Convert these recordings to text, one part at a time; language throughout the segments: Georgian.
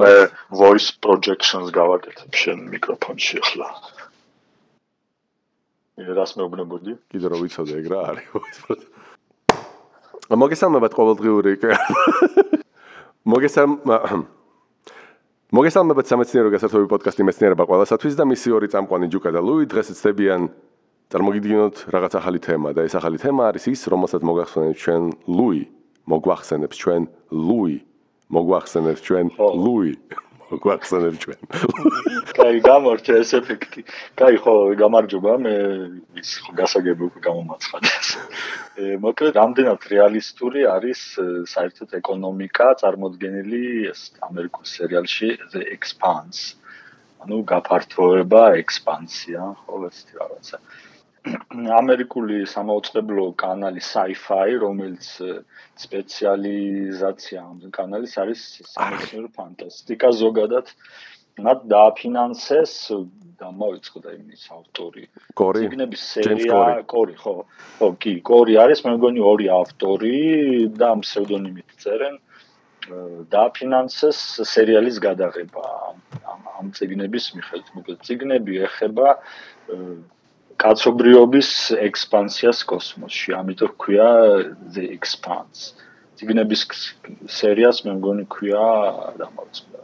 მე voice projections გავაკეთებ შენ მიკროფონში ახლა. ერას მეუბნებოდი? კიდე რომ ვიცოდე ეგ რა არის voice project. მოგესალმებათ ყოველდღიური მოგესალმ მოგესალმებათ სამეცნიერო გასართობი პოდკასტი მეცნიერება ყველასათვის და მისი ორი წამყვანი ჯუკა და ლუი დღეს ცდებიან წარმოგიდგინოთ რაღაც ახალი თემა და ეს ახალი თემა არის ის რომელსაც მოგახსენებთ ჩვენ ლუი მოგვახსენებს ჩვენ ლუი მოგვახსენებს ჩვენ ლუი. მოგვახსენებს ჩვენ. კაი გამორჩა ეს ეფექტი. კაი ხო გამარჯობა მე ის გასაგები უკვე გამომაცხადეს ე მოკლედ რამდენად რეალისტური არის საერთოდ ეკონომიკა წარმოქმნილი ეს ამერიკულ სერიალში The Expanse. ანუ გაფართოება ექსპანსია ხო ეს რაღაცა ამერიკული სამაუწყებლო კანალი Sci-Fi, რომელიც სპეციალიზაცია ამ კანალის არის სამეცნიერო ფანტასტიკა ზოგადად. მათ დააფინანსეს და მოიწყო და იმის ავტორი. კორი. ციგნების სერია კორი, ხო. ხო, კი, კორი არის, მე მგონი ორი ავტორი და ამ ფსევდონიმით წერენ. დააფინანსეს სერიალის გადაღება ამ ამ ციგნების მიხედვით. მოკლედ ციგნები ეხება კაცობრიობის ექსპანსიას კოსმოსში, ამიტომ ქვია The Expanse. ციგნების სერიას მე მგონი ქვია დამოწმდა.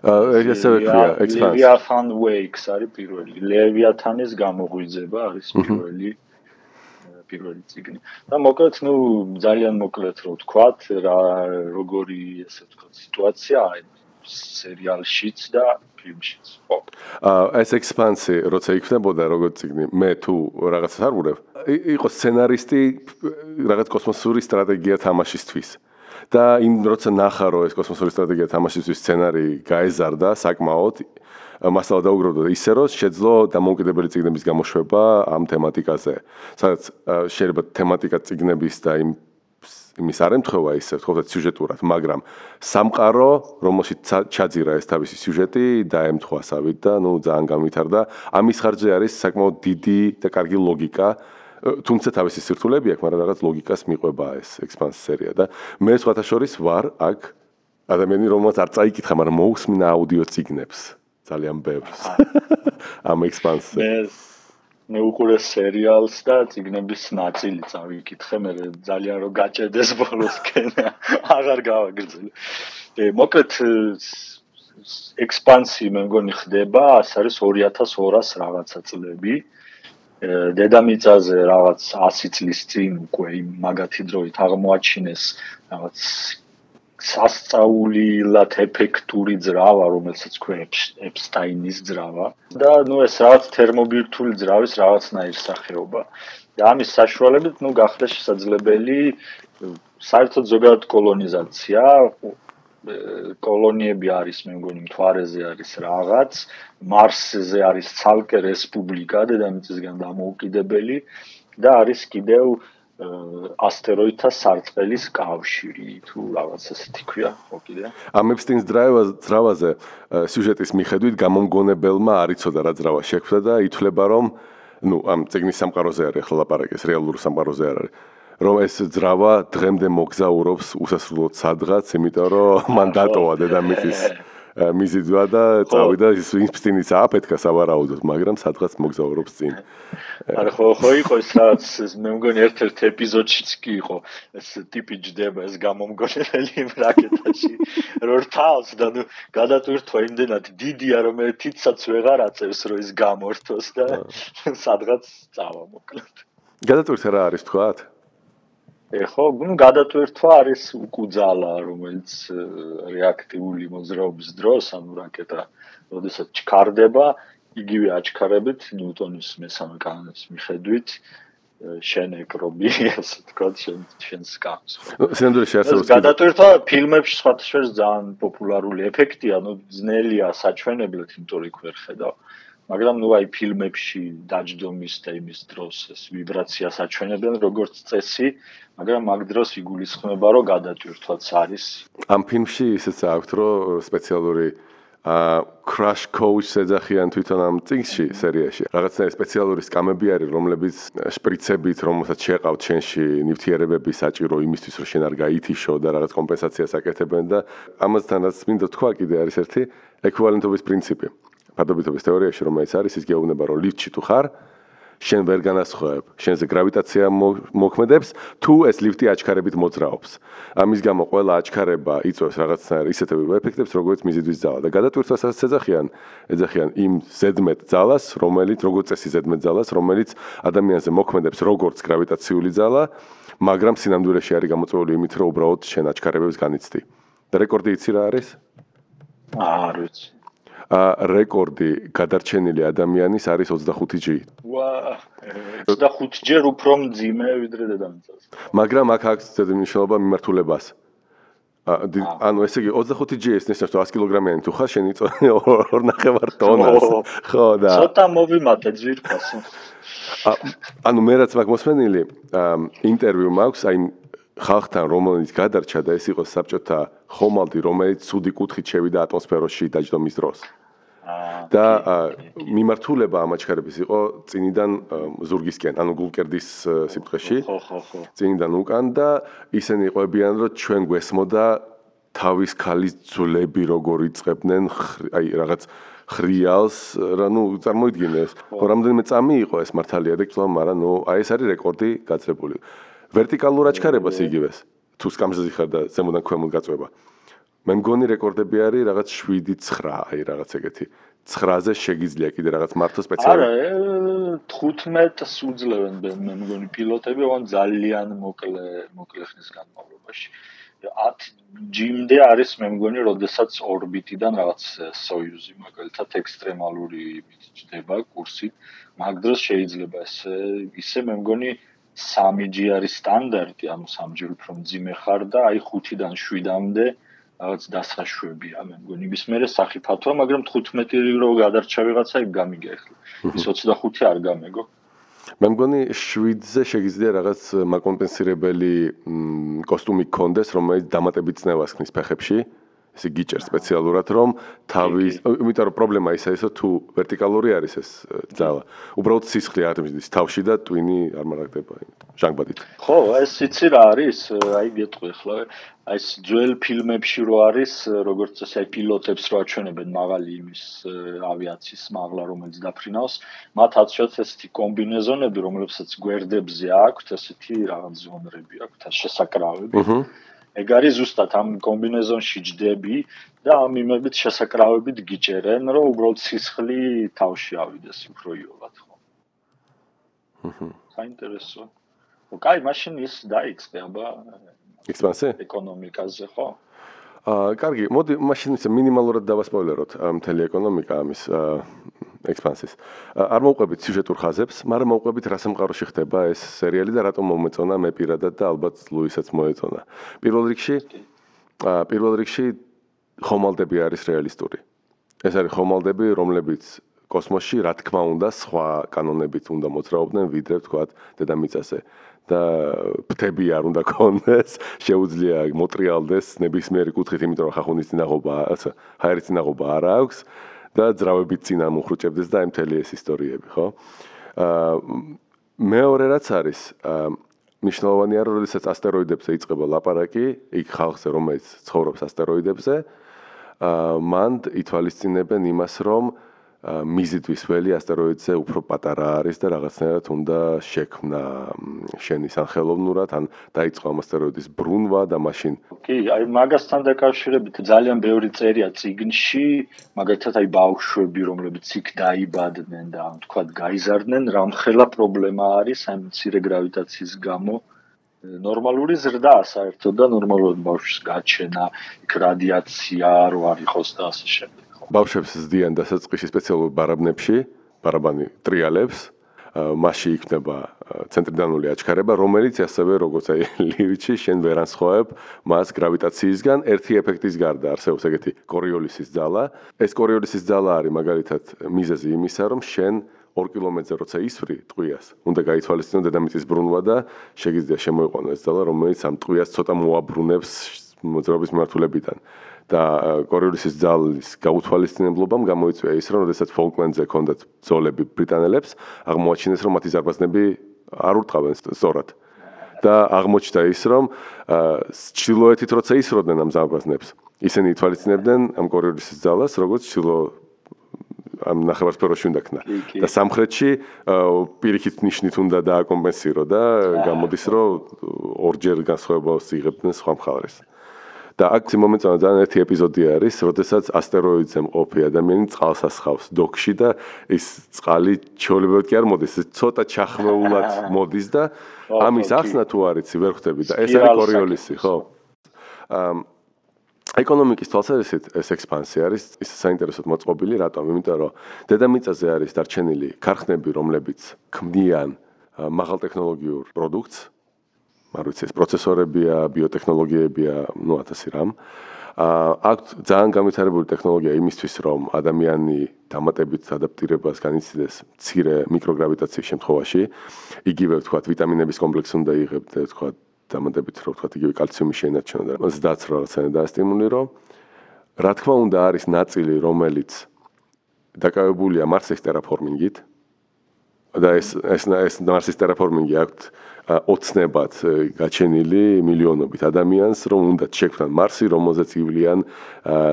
აა ესე ქვია Expanse. Leviathan Wakes არის პირველი. Leviathan-ის გამოღვიძება არის პირველი პირველი ციგნი. და მოკლედ, ну, ძალიან მოკლედ რო ვთქვათ, რა როგორი ესე ვთქვათ სიტუაცია არის სერიალშიც და ფილმშიც. ხო. აა ეს ექსპანსი როცა იქნებოდა როგორც ციგნი, მე თუ რაღაცას არ ვურებ, იყო სცენარისტი რაღაც კოსმოსური სტრატეგია თამაშისთვის. და იმ როცა ნახარო ეს კოსმოსური სტრატეგია თამაშისთვის სცენარი გაეზარდა საკმაოდ მასალა დაუგროვდა ისე რომ შეძლო დამოუკიდებელი ციგნების გამოშვება ამ თემატიკაზე. სადაც შეიძლება თემატიკა ციგნების და იმ იმის არ ემთხვევა ისე თქო სიუჟეტურად, მაგრამ სამყარო, რომელშიც ჩაძირა ეს თავისი სიუჟეტი და ემთხვასავით და ნუ ძალიან გამვითარდა. ამის ხარჯზე არის საკმაოდ დიდი და კარგი ლოგიკა. თუმცა თავისი სირთულეები აქვს, მაგრამ რაღაც ლოგიკას მიყვება ეს ექსპანს სერია და მე სხვათა შორის ვარ აქ ადამიანი, რომელსაც არ წაიკითხა, მაგრამ მოусმინა აუდიო ციგნებს ძალიან ბევრს. ამ ექსპანსზე. მე მე უყურე სერიალს და ციგნების ნაწილი წავიკითხე, მე ძალიან რო გაჭედეს ბოლოსკენ. აღარ გავაგრძელე. ე მოკლედ ექსპანსი მე მგონი ხდება, ეს არის 2200 რაღაცა წლები. დედამიწაზე რაღაც 100 წლის წინ უკვე იმ მაგათი დროით აღმოაჩინეს რაღაც სასწაულილად ეფექტური ძრავა, რომელსაც ქვია ეპსტაინის ძრავა და ნუ ეს რაღაც თერმობირთული ძრავის რაღაცნაირ სახეობა. და ამის საშუალებით ნუ გახდა შესაძლებელი საერთოდ ზოგადად კოლონიზაცია. კოლონიები არის, მე მგონი, მთვარეზე არის რაღაც, მარსზე არის ცალკე რესპუბლიკა დედამიწისგან დამოუკიდებელი და არის კიდევ ასტეროიდთა სარტყელის კავშირი თუ რაღაც ესეთი ქვია, ხო კიდე? ამ ეპსტინს ძრავაზე სიუჟეტის მიხედვით გამომგონებელმა არ იცოდა რა ძრავა შექმნა და ითვლება რომ ნუ ამ ციგნის სამყაროზე არის ახლა ლაპარაკი, ეს რეალურ სამყაროზე არ არის. რომ ეს ძრავა დღემდე მოგზაურობს უსასრულოდ სადღაც, იმიტომ რომ მან დატოვა დედამიწის მიზიდვა და წავიდა ის ინსტინქტის აფეთქა სავარაუდოდ, მაგრამ სადღაც მოგზაურობს წინ. არა ხო ხო იყო ის რაც მე მგონი ერთ-ერთ ეპიზოდშიც კი იყო ეს ტიპი ჯდება ეს გამომგონებელი რაკეტაში რომ თავს და ნუ გადატვირთვა იმდენად დიდია რომ თითსაც ვეღარ აწევს რომ ის გამორთოს და სადღაც წავა მოკლედ. გადატვირთვა რა არის თქვათ? ეხო, ну, გადატვირთვა არის უკუძალა, რომელიც რეაქტიული მოძრაობის დროს, ანუ რაკეტა, როდესაც ჩქარდება, იგივე აჩქარებით ნიუტონის მესამე კანონის მიხედვით შენეკრობი, ასე ვთქვათ, შენ შენს კანონს. სინამდვილეში არსებობს გადატვირთვა ფილმებში სხვათა შორის ძალიან პოპულარული ეფექტია, ну, ძნელია საჩვენებლად, იმიტომ რომ იქ ვერ ხედავ. მაგრამ ნუ აი ფილმებში დაჯდომის და იმის დროს ეს ვიბრაციას აჩვენებენ როგორც წესი, მაგრამ მაგ დროს იგულისხმება რომ გადატვირთვაც არის. ამ ფილმში ისეც აქვს რომ სპეციალური ა crash coach ეძახიან თვითონ ამ წიგნში სერიაში. რაღაცნაირი სპეციალური სკამები არის, რომლებიც შპრიცებით, რომელსაც შეყავთ შენში ნივთიერებები საჭირო იმისთვის, რომ შენ არ გაითიშო და რაღაც კომპენსაციას აკეთებენ და ამასთანაც მინდა თქვა კიდე არის ერთი ეკვივალენტობის პრინციპი. ფარდობითობის თეორიაში რომელიც არის ის გეუბნება რომ ლიფტში თუ ხარ შენ ვერ განასხვავებ. შენზე გრავიტაცია მოქმედებს თუ ეს ლიფტი აჩქარებით მოძრაობს. ამის გამო ყველა აჩქარება იწვევს რაღაცნაირ ისეთებ ეფექტებს როგორც მიზიდვის ძალა. და გადატვირთვასაც ეძახიან ეძახიან იმ ზედმეტ ძალას რომელიც როგორც წესი ზედმეტ ძალას რომელიც ადამიანზე მოქმედებს როგორც გრავიტაციული ძალა მაგრამ სინამდვილეში არის გამოწვეული იმით რომ უბრალოდ შენ აჩქარებებს განიცდი. და რეკორდი იცი რა არის? არ ვიცი რეკორდი გადარჩენილი ადამიანის არის 25G. ვა 25ჯერ უფრო მძიმე ვიდრე დედამიწაზე. მაგრამ აქ აქვს ზედა მნიშვნელობა მიმართულებას. ანუ ესე იგი 25G ეს ნიშნავს 100 კილოგრამიანი თუ ხარ შენ იწონე 2.5 ტონას. ხო და ცოტა მოვიმატე ძვირფასო. ანუ მე რაც მაქვს მოსმენილი ინტერვიუ მაქვს აი ხალხთან რომელიც გადარჩა და ეს იყო საბჭოთა ხომალდი რომელიც სუდი კუთხით შევიდა ატმოსფეროში დაჯდომის დროს. და მიმართულება ამაჩქარების იყო წინიდან ზურგისკენ, ანუ გულკერდის სიბრტყეში. ხო, ხო, ხო. წინიდან უკან და ისინი იყვებიან, რომ ჩვენ გვესმოდა თავის ქალის ძვლები როგორ იწებდნენ, აი რაღაც ხრიალს, რა ნუ წარმოიდგინე ეს. რამდენიმე წამი იყო ეს მართალია და კვლავ, მაგრამ ნუ აი ეს არის რეკორდი გაწრებული. ვერტიკალურ აჩქარებას იგივეს. თუ სკამზე ხარ და ზემოდან ქვემოთ გაწובה. მე მგონი რეკორდები არის რაღაც 7-9, აი რაღაც ეგეთი. 9-ზე შეგიძლია კიდე რაღაც მართო სპეციალური. არა, 15-ს უძლევენ მე მგონი პილოტები, ოღონ ძალიან მოკლე მოკლე ხნის განმავლობაში. 10 ჯიმდე არის მე მგონი, როდესაც ორბიტიდან რაღაც სოიუზი მაგალითად ექსტრემალური მიჩდება კურსი, მაგ დროს შეიძლება ეს ისე მე მგონი 3G არის სტანდარტი, ანუ 3G უფრო მძიმე ხარ და აი 5-დან 7-მდე რაღაც დასაშვებია მე მგონი იმის მერე საფათოა მაგრამ 15 რო გადარჩა ვიღაცა იქ გამიგე ახლა ის 25 არ გამეგო. მე მგონი 7-ზე შეგიძლია რაღაც მაკომპენსირებელი კოსტუმი გქონდეს რომელიც დამატებით წნევას ხნის ფეხებში ესე გიჭერ სპეციალურად რომ თავის იმიტომ რომ პრობლემა ისაა ისო თუ ვერტიკალური არის ეს ძალა. უბრალოდ სისხლი არ მიდის თავში და ტვინი არ მარაგდება ჟანგბადით. ხო ეს იცი რა არის აი გეტყვი ახლა აი ეს ძველ ფილმებში რო არის როგორც წესი აი პილოტებს რო აჩვენებენ მაღალი იმის ავიაციის მაღლა რომელიც დაფრინავს მათ აცვენს ესეთი კომბინეზონები რომლებსაც გვერდებზე აქვთ ესეთი რაღაც ზონრები აქვთ შესაკრავები. აჰა ეგ არის ზუსტად ამ კომბინეზონში ჯდები და ამ იმებით შესაკრავებით გიჭერენ, რომ უბრალოდ სისხლი თავში ავიდეს უფრო იოლად ხო. ჰმმ. საინტერესო. ოკაი, მაშინ ის დაიწყე აბა. ექსპანსია? ეკონომიკაზე ხო? აა, კარგი, მოდი მაშინ ისე მინიმალურად დავასპოილეროთ მთელი ეკონომიკა ამის აა ექსპანსის. არ მოვყვებით სიუჟეტურ ხაზებს, მაგრამ მოვყვებით რა სამყაროში ხდება ეს სერიალი და რატომ მომეწონა მე პირადად და ალბათ ლუისაც მოეწონა. პირველ რიგში პირველ რიგში ხომალდები არის რეალისტური. ეს არის ხომალდები, რომლებიც კოსმოსში, რა თქმა უნდა, სხვა კანონებით უნდა მოძრაობდნენ, ვიდრე თქვა დედამიწაზე. და ფთები არ უნდა კონდეს, შეუძლია მოტრიალდეს ნებისმიერი კუთხით, იმიტომ რომ ხახუნის წინაღობა, ჰაერის წინაღობა არ აქვს. და ძრავებით წინა მოხრუჭებდეს და აი მთელი ეს ისტორიები, ხო? აა მეორე რაც არის, აა მნიშვნელოვანია რომ შესაძ ასტეროიდებზე იწყება ლაპარაკი, იქ ხალხზე რომელიც ცხოვრობს ასტეროიდებზე, აა მანდ ითვალისწინებენ იმას, რომ აა მიზიდვის ველი ასტეროიდზე უფრო პატარა არის და რაღაცნაირად უნდა შექმნა შენი სახელოვნურად ან დაიწყო ამ ასტეროიდის ბრუნვა და მაშინ. კი აი მაგასთან დაკავშირებით ძალიან ბევრი წერია ციგნში მაგალითად აი ბავშვები რომლებიც იქ დაიბადნენ და ამ თქვა გაიზარდნენ რამხელა პრობლემა არის აი მცირე გრავიტაციის გამო. ნორმალური ზრდა საერთოდ და ნორმალურად ბავშვს გაჩენა იქ რადიაცია რო არ იყოს და ასე შემდეგ ბავშვებს ზდიან დასაწყისში სპეციალურ ბარაბნებში, ბარაბანი ტრიალებს, მასში იქნება ცენტრიდანული აჩქარება, რომელიც ასევე როგორც აი ლივიჩი შენ ვერ ანსხვავებ მას გრავიტაციისგან, ერთი ეფექტის გარდა არსებობს ეგეთი კორიოლისის ძალა. ეს კორიოლისის ძალა არის მაგალითად მიზეზი იმისა, რომ შენ 2 კილომეტრზე როცა ისვრი ტყვიას, უნდა გაითვალისწინო დედამიწის ბრუნვა და შეგიძლია შემოიყვანო ეს ძალა, რომელიც ამ ტყვიას ცოტა მოაბრუნებს მოძრაობის მიმართულებიდან. და კორიოლისის ძალის გაუთვალისწინებლობამ გამოიწვია ის, რომ შესაძაც ფოლკლენდზე ჰქონდათ ზოლები ბრიტანელებს, აღმოაჩინეს, რომ მათი ზარბაზნები არ ურტყავენ სწორად. და აღმოჩნდა ის, რომ ჩილოეთით როცა ისროდნენ ამ ზარბაზნებს, ისინი ითვალისწინებდნენ ამ კორიოლისის ძალას, როგორც ჩილო ამ ნახევარსფეროში უნდა ქნა. და სამხრეთში პირიქით ნიშნით უნდა დააკომპენსირო და გამოდის, რომ ორჯერ განსხვავებას იღებდნენ სხვა მხარეს. და აქ მომენტად ძალიან ერთი ეპიზოდი არის, როდესაც ასტეროიდზე მყოფი ადამიანი წყალს ასხავს დოქში და ის წყალი ჩოლებოდ კი არ მოდის, ცოტა ჩახმეულად მოდის და ამის ახსნა თუ არიცი ვერ ხვდები და ეს არის კორიოლისი, ხო? აა ეკონომიკის თვალსაზრისით ეს ექსპანსია არის ის საინტერესოდ მოწყობილი, რატომ? იმიტომ რომ დედამიწაზე არის დარჩენილი ქარხნები, რომლებიც ქმნიან მაღალტექნოლოგიურ პროდუქტს, არ ვიცი ეს პროცესორებია, ბიოტექნოლოგიებია, ну 1000 რამ. აა აქ ძალიან განვითარებული ტექნოლოგია იმისთვის, რომ ადამიანი დამატებით ადაპტირებას განიცდის მცირე მიკროგრავიტაციის შემთხვევაში. იგივე ვთქვათ, ვიტამინების კომპლექსი უნდა იღებდე, ვთქვათ, დამატებით რომ ვთქვათ, იგივე კალციუმი შეინარჩუნა და დაცრა რაღაცა და სტიმულირო. რა თქმა უნდა, არის ნაწილი, რომელიც დაკავებულია მარსის ტერაფორმინგით. და ეს ეს ეს მარსის ტერაფორმინგი აქვს ოცნებად გაჩენილი მილიონობით ადამიანს, რომ უნდა შექმნან მარსი, რომელზეც ივლიან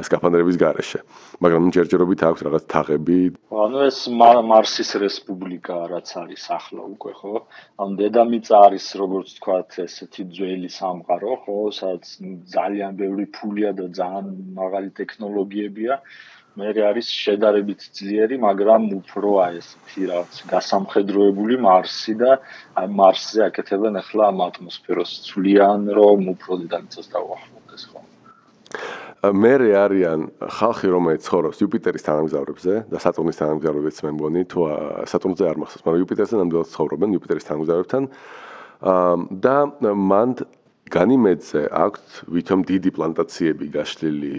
სკაფანდრების გარეშე. მაგრამ ჯერჯერობით აქვს რაღაც თაღები. ანუ ეს მარსის რესპუბლიკა რაც არის ახლა უკვე, ხო? ანუ დედამიწა არის, როგორც თქვათ, ესეთი ძველი სამყარო, ხო, სადაც ძალიან ბევრი ფულია და ძალიან მაღალი ტექნოლოგიებია. მე არის შედარებით ძლიერი, მაგრამ უფრო აი ეს თირაც გასამხედროებული მარსი და აი მარსზე აკეთებენ ახლა ამ ატმოსფეროს ცვლიან, რომ უფრო დედამიწას დაუახლოვდეს ხო. მე არიან ხალხი რომელიც ცხოვრობს იუპიტერის თანამგზავრებზე და სატურნის თანამგზავრებიც მე მგონი თუ სატურნზე არ მახსოვს, მაგრამ იუპიტერზე ნამდვილად ცხოვრობენ იუპიტერის თანამგზავრებთან. და მანდ განიმედზე აქვს ვითომ დიდი პლანტაციები გაშლილი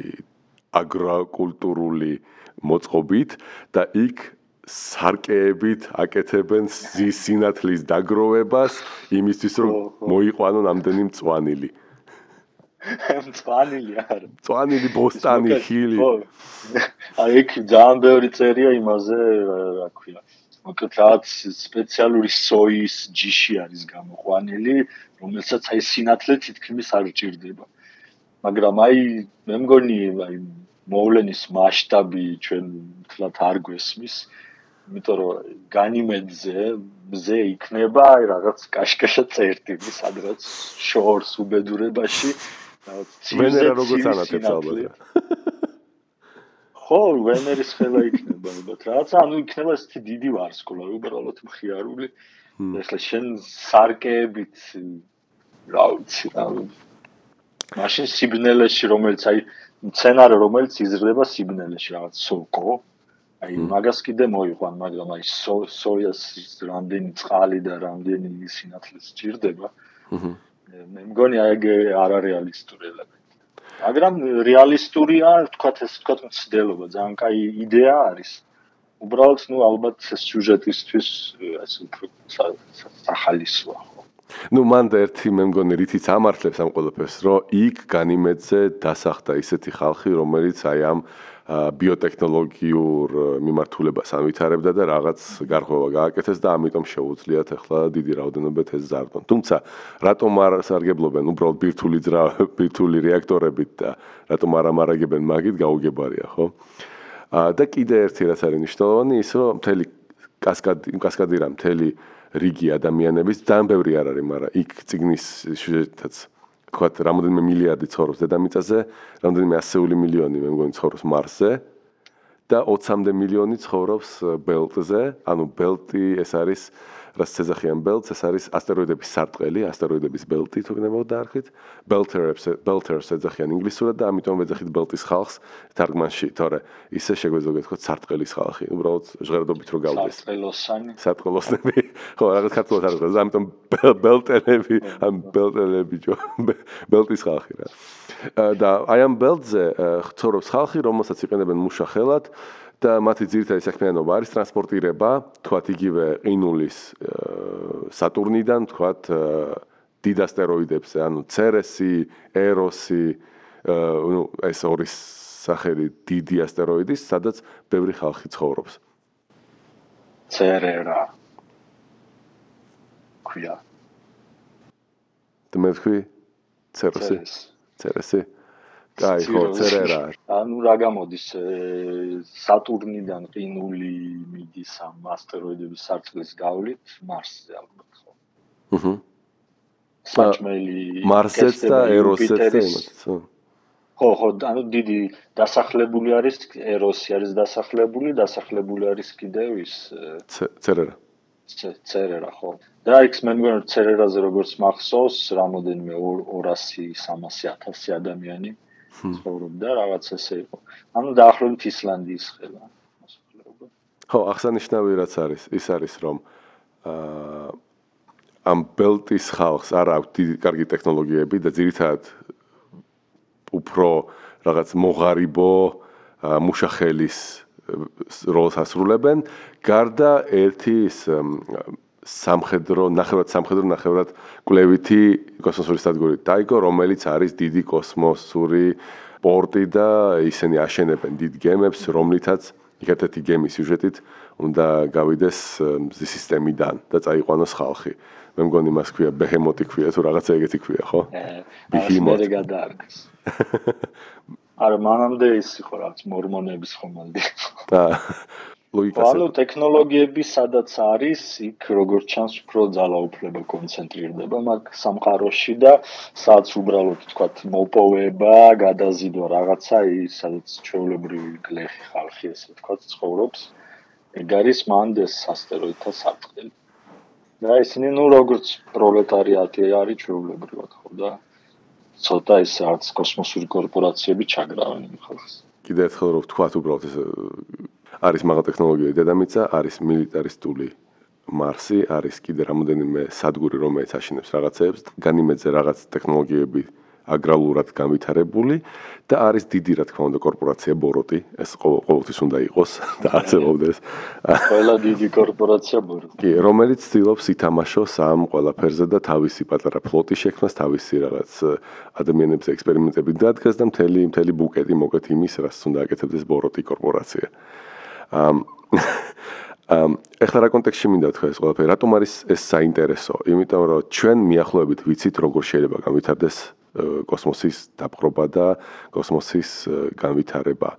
აგროკულტურული მოწყობით და იქ სარკეებით აკეთებენ სინათლის დაგროვებას იმისთვის რომ მოიყვანონ ამდენი მწვანილი. მწვანილი არ. მწვანილი ბოსტანი ხილი. აი იქ ძალიან ბევრი წერია იმაზე, რა ქვია. მოკლედ რაღაც სპეციალური სოის ჯიში არის გამოყვანილი, რომელსაც აი სინათლე თითქმის არ ჭირდება. მაგრამ აი მე მგონი აი მოვლენის მასშტაბი ჩვენ თლათ არ გვესმის იმიტომ რომ განიმედზე მზე იქნება აი რაღაც კაშკაშა წერტილი სადღაც შორს უბედურებაში ვენერა როგორც ანათებს ალბათ? ხო ვენერის ხელა იქნება ალბათ. რაღაც ანუ იქნება ესეთი დიდი ვარსკვლავი უბრალოდ მხიარული. ეხლა შენ სარკეებით რა ვიცი რა მაშინ სიბნელეში რომელიც აი მცენარე რომელიც იზრდება სიბნელეში რაღაც სოკო აი მაგას კიდე მოიყვან მაგრამ აი სოიას რამდენი წყალი და რამდენი სინათლე სჭირდება. მე მგონი აი არ არის რეალისტური ელემენტი. მაგრამ რეალისტურია თქვა ეს თქვა მცდელობა ძალიან კაი იდეა არის. უბრალოდ ნუ ალბათ სიუჟეტისთვის ეს უფრო სახალისოა ну და ერთი მე მგონი რითიც ამართლებს ამ ყველაფერს რომ იქ განიმედზე დასახდა ისეთი ხალხი რომელიც აი ამ ბიოტექნოლოგიურ მიმართულებას ამვითარებდა და რაღაც გარღვევა გააკეთეს და ამიტომ შეუძლიათ ახლა დიდი რაოდენობით ეს ზარდონ. თუმცა რატომ არ სარგებლობენ უბრალოდ ბირთული ძრა ბირთული რეაქტორებით და რატომ არ ამარაგებენ მაგით გაუგებარია, ხო? აა და კიდე ერთი რაც არის მნიშვნელოვანი ის რომ მთელი კასკადი კასკადი რა მთელი რიგი ადამიანების ძალიან ბევრი არ არის, მაგრამ იქ ციგნის სიუჟეტაც. თქვა რამოდენიმე მილიარდი ცხოვრობს დედამიწაზე, რამოდენიმე ასეული მილიონი მე მგონი ცხოვრობს მარსზე და 20-მდე მილიონი ცხოვრობს ბელტზე, ანუ ბელტი ეს არის რაც ცეზახიან ბელტს, ეს არის ასტეროიდების სარტყელი, ასტეროიდების ბელტი თუ გნებავ დაარქვით. ბელტერებს, ბელტერს ეძახიან ინგლისურად და ამიტომ ეძახით ბელტის ხალხს თარგმანში, თორე ისე შეგვეძლო გეთქვათ სარტყელის ხალხი, უბრალოდ ჟღერადობით რო გავდეს. სარტყელოსანი. სარტყელოსნები. ხო, რაღაც ქართულად არ ვთქვა, ამიტომ ბელტერები, ამ ბელტერები ჯო ბელტის ხალხი რა. და აი ამ ბელტზე ცხოვრობს ხალხი, რომელსაც იყენებენ მუშა ხელად. და მათი ძირითადი საქმიანობა არის ტრანსპორტირება, თქვათ იგივე ყინულის სატურნიდან, თქვათ დიდ ასტეროიდებზე, ანუ ცერესი, ეროსი, ნუ ეს ორი სახელი დიდი ასტეროიდის, სადაც ბევრი ხალხი ცხოვრობს. ცერერა. ქვია. დმეთქვი ცერესი. ცერესი. კაი, ხო, ცერერა. ანუ რა გამოდის სატურნიდან ყინული მიდის ამ ასტეროიდების სარტყლის გავლით მარსზე ალბათ ხო? აჰა. საჭმელი მარსეც და ეროსეც და იმაც, ხო? ხო, ხო, ანუ დიდი დასახლებული არის ეროსი არის დასახლებული, დასახლებული არის კიდევ ის ცერერა. ცერერა, ხო. და იქ მე მგონი ცერერაზე როგორც მახსოვს, რამოდენიმე 200 300 1000 ადამიანი ცხოვრობდა, რაღაც ესე იყო. ანუ დაახლოებით ისლანდიის ხელა მოსახლეობა. ხო, აღსანიშნავი რაც არის, ის არის რომ აა ამ ბელტის ხალხს არ აქვს დიდი კარგი ტექნოლოგიები და ძირითადად უფრო რაღაც მოღარიბო მუშახელის როლს ასრულებენ გარდა ერთი ის სამხედრო ნახევრად სამხედრო ნახევრად კვლევითი კოსმოსური სტადგური დაიგო რომელიც არის დიდი კოსმოსური პორტი და ისინი აშენებენ დიდ გემებს რომლითაც ერთ-ერთი გემის სიუჟეტით უნდა გავიდეს მზის სისტემიდან და წაიყვანოს ხალხი. მე მგონი მას ქვია ბეჰემოტი ქვია თუ რაღაცა ეგეთი ქვია, ხო? ბეჰემოტი გადაარგეს. არა, მანამდე ის იყო რაღაც მორმონების ხომალდი. და ლოგიკას. ანუ ტექნოლოგიები სადაც არის, იქ როგორც ჩანს უფრო ძალაუფლება კონცენტრირდება მაგ სამყაროში და სადაც უბრალოდ თქვა მოპოვება, გადაზიდვა რაღაცა ის სადაც ჩვეულებრივი გლეხი ხალხი ესე თქვა ცხოვრობს. ეგ არის მანდეს ასტეროიდთა სარტყელი. და ისინი ნუ როგორც პროლეტარიატი არის ჩვეულებრივად ხო და ცოტა ის არც კოსმოსური კორპორაციები ჩაგრავენ ხალხს. კიდე ერთხელ რო ვთქვა უბრალოდ ეს არის მაგა ტექნოლოგია დედამიწა, არის მილიტარისტული მარსი, არის კიდე რამოდენიმე სადგური რომელიც აშენებს რაღაცეებს, განიმედზე რაღაც ტექნოლოგიები აგრალურად განვითარებული და არის დიდი რა თქმა უნდა კორპორაცია ბოროტი ეს ყოველთვის უნდა იყოს და არსებობდეს. ყველა დიდი კორპორაცია ბოროტი კი რომელიც ცდილობს ითამაშოს ამ ყველაფერზე და თავისი პატარა ფლოტი შექმნას თავისი რაღაც ადამიანებზე ექსპერიმენტები დადგას და მთელი მთელი ბუკეტი მოკეთ იმის რაც უნდა აკეთებდეს ბოროტი კორპორაცია ეხლა რა კონტექსში მინდა თქვა ეს ყველაფერი რატომ არის ეს საინტერესო იმიტომ რომ ჩვენ მიახლოებით ვიცით როგორ შეიძლება განვითარდეს კოსმოსის დაპყრობა და კოსმოსის განვითარება.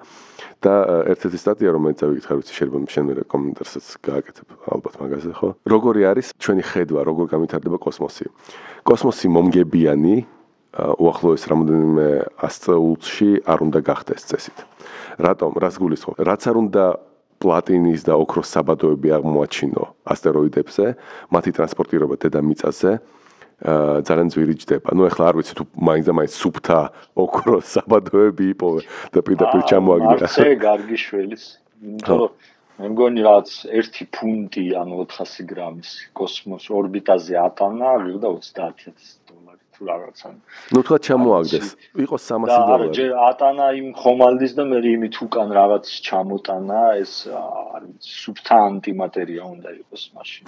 და ერთ-ერთი სტატია რომელიც ავიკითხე ვიცი შეიძლება შენ მე კომენტარსაც გააკეთებ ალბათ მაგაზე ხო? როგორი არის ჩვენი ხედვა, როგორ განვითარდება კოსმოსი? კოსმოსი მომგებიანი უახლოეს რამოდენიმე ასწეულში არ უნდა გახდეს წესით. რატომ? რას გულისხმობ? რაც არ უნდა პლატინის და ოქროს საბადოები აღმოაჩინო ასტეროიდებზე, მათი ტრანსპორტირება დედამიწაზე ძალიან ძვირი ჯდება. ნუ ეხლა არ ვიცი თუ მაინც და მაინც სუფთა ოქროს საბადოები იპოვე და პირდაპირ ჩამოაგდია. ასე გარგიშველის. მე მგონი რაც 1 ფუნტი ანუ 400 გრამის კოსმოს ორბიტაზე ატანა, ვიღდა 30000 თუ რაღაცა. ნუ თქვა ჩამოაგდეს. იყოს 300 დოლარი. და ჯერ ატანა იმ ხომალდის და მე იმით უკან რაღაც ჩამოტანა, ეს არ ვიცი, სუფთა ანტიმატერია უნდა იყოს მაშინ.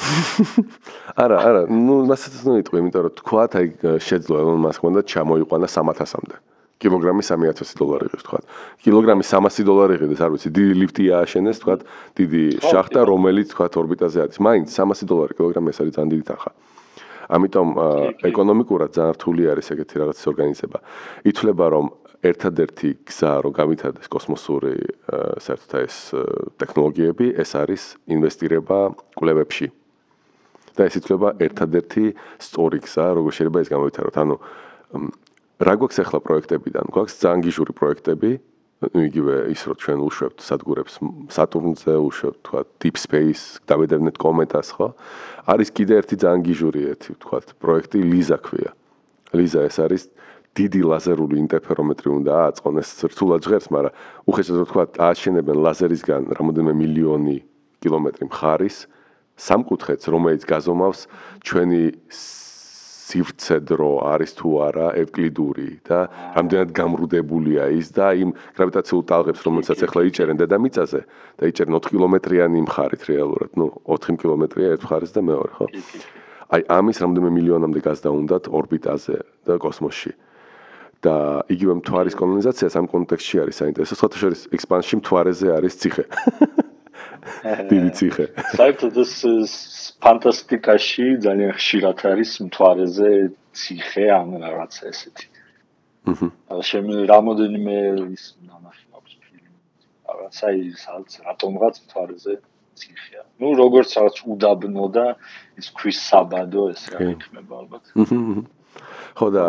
არა, არა, ნუ მასაც ნუ იტყვი, იმიტომ რომ თქვა აი შეძლო ელონ მასკმა და ჩამოიყვანა 300-მდე. კილოგრამი 3000 დოლარი ღირს თქვა. კილოგრამი 300 დოლარი ღირს, არ ვიცი, დიდი ლიფტი ააშენეს, თქვა, დიდი შახტა, რომელიც თქვა ორბიტაზე არის. მაინც 300 დოლარი კილოგრამი ეს არის ძალიან დიდი თანხა. ამიტომ ეკონომიკურად ძალიან რთული არის ეგეთი რაღაცის ორგანიზება. ითვლება რომ ერთადერთი გზა რომ გამithades კოსმოსური საერთოდ ეს ტექნოლოგიები, ეს არის ინვესტირება კვლევებში. და ეს ითვლება ერთადერთი სწორი გზა, როგორ შეიძლება ეს გამოვითაროთ. ანუ რა გვაქვს ახლა პროექტებიდან? გვაქვს ძალიან გიჟური პროექტები, ну იგივე ის რომ ჩვენ უშვებთ სადგურებს სატურნზე უშვებთ თქვა deep space დავედევნეთ კომეტას ხო არის კიდე ერთი ძალიან გიჟური ერთი თქვა პროექტი ლიზა ქვია ლიზა ეს არის დიდი ლაზერული ინტერფერომეტრი უნდა აწყონ ეს რთულად ჟღერს მაგრამ უხეშად თქვა ააშენებენ ლაზერისგან რამოდენიმე მილიონი კილომეტრი მხარის სამკუთხედს რომელიც გაზომავს ჩვენი სივრცე დრო არის თუ არა ევკლიდური და რამდენად გამრუდებულია ის და იმ გრავიტაციულ ტალღებს რომელსაც ახლა იჭერენ დედამიწაზე და იჭერენ 4 კილომეტრიანი მხარით რეალურად ნუ 4 კილომეტრია ერთ მხარეს და მეორე ხო აი ამის რამდენიმე მილიონამდე გაზდა უნდათ ორბიტაზე და კოსმოსში და იგივე მთვარის კოლონიზაცია სამ კონტექსტში არის საინტერესო. სხვათა შორის ექსპანსში მთვარეზე არის ციხე. დიდი ციხე. საერთოდ ეს ფანტასტიკაში ძალიან ხშირად არის მთვარეზე ციხე ან რაღაცა ესეთი. აჰა. შემი რამოდენიმე ის ნამახი მაქვს ფილმი. რაღაცა ის რატომღაც მთვარეზე ციხეა. ну, როგორც რაღაც უდაბნო და ის ქვის საბადო ეს რა იქნება ალბათ. აჰა. ხო და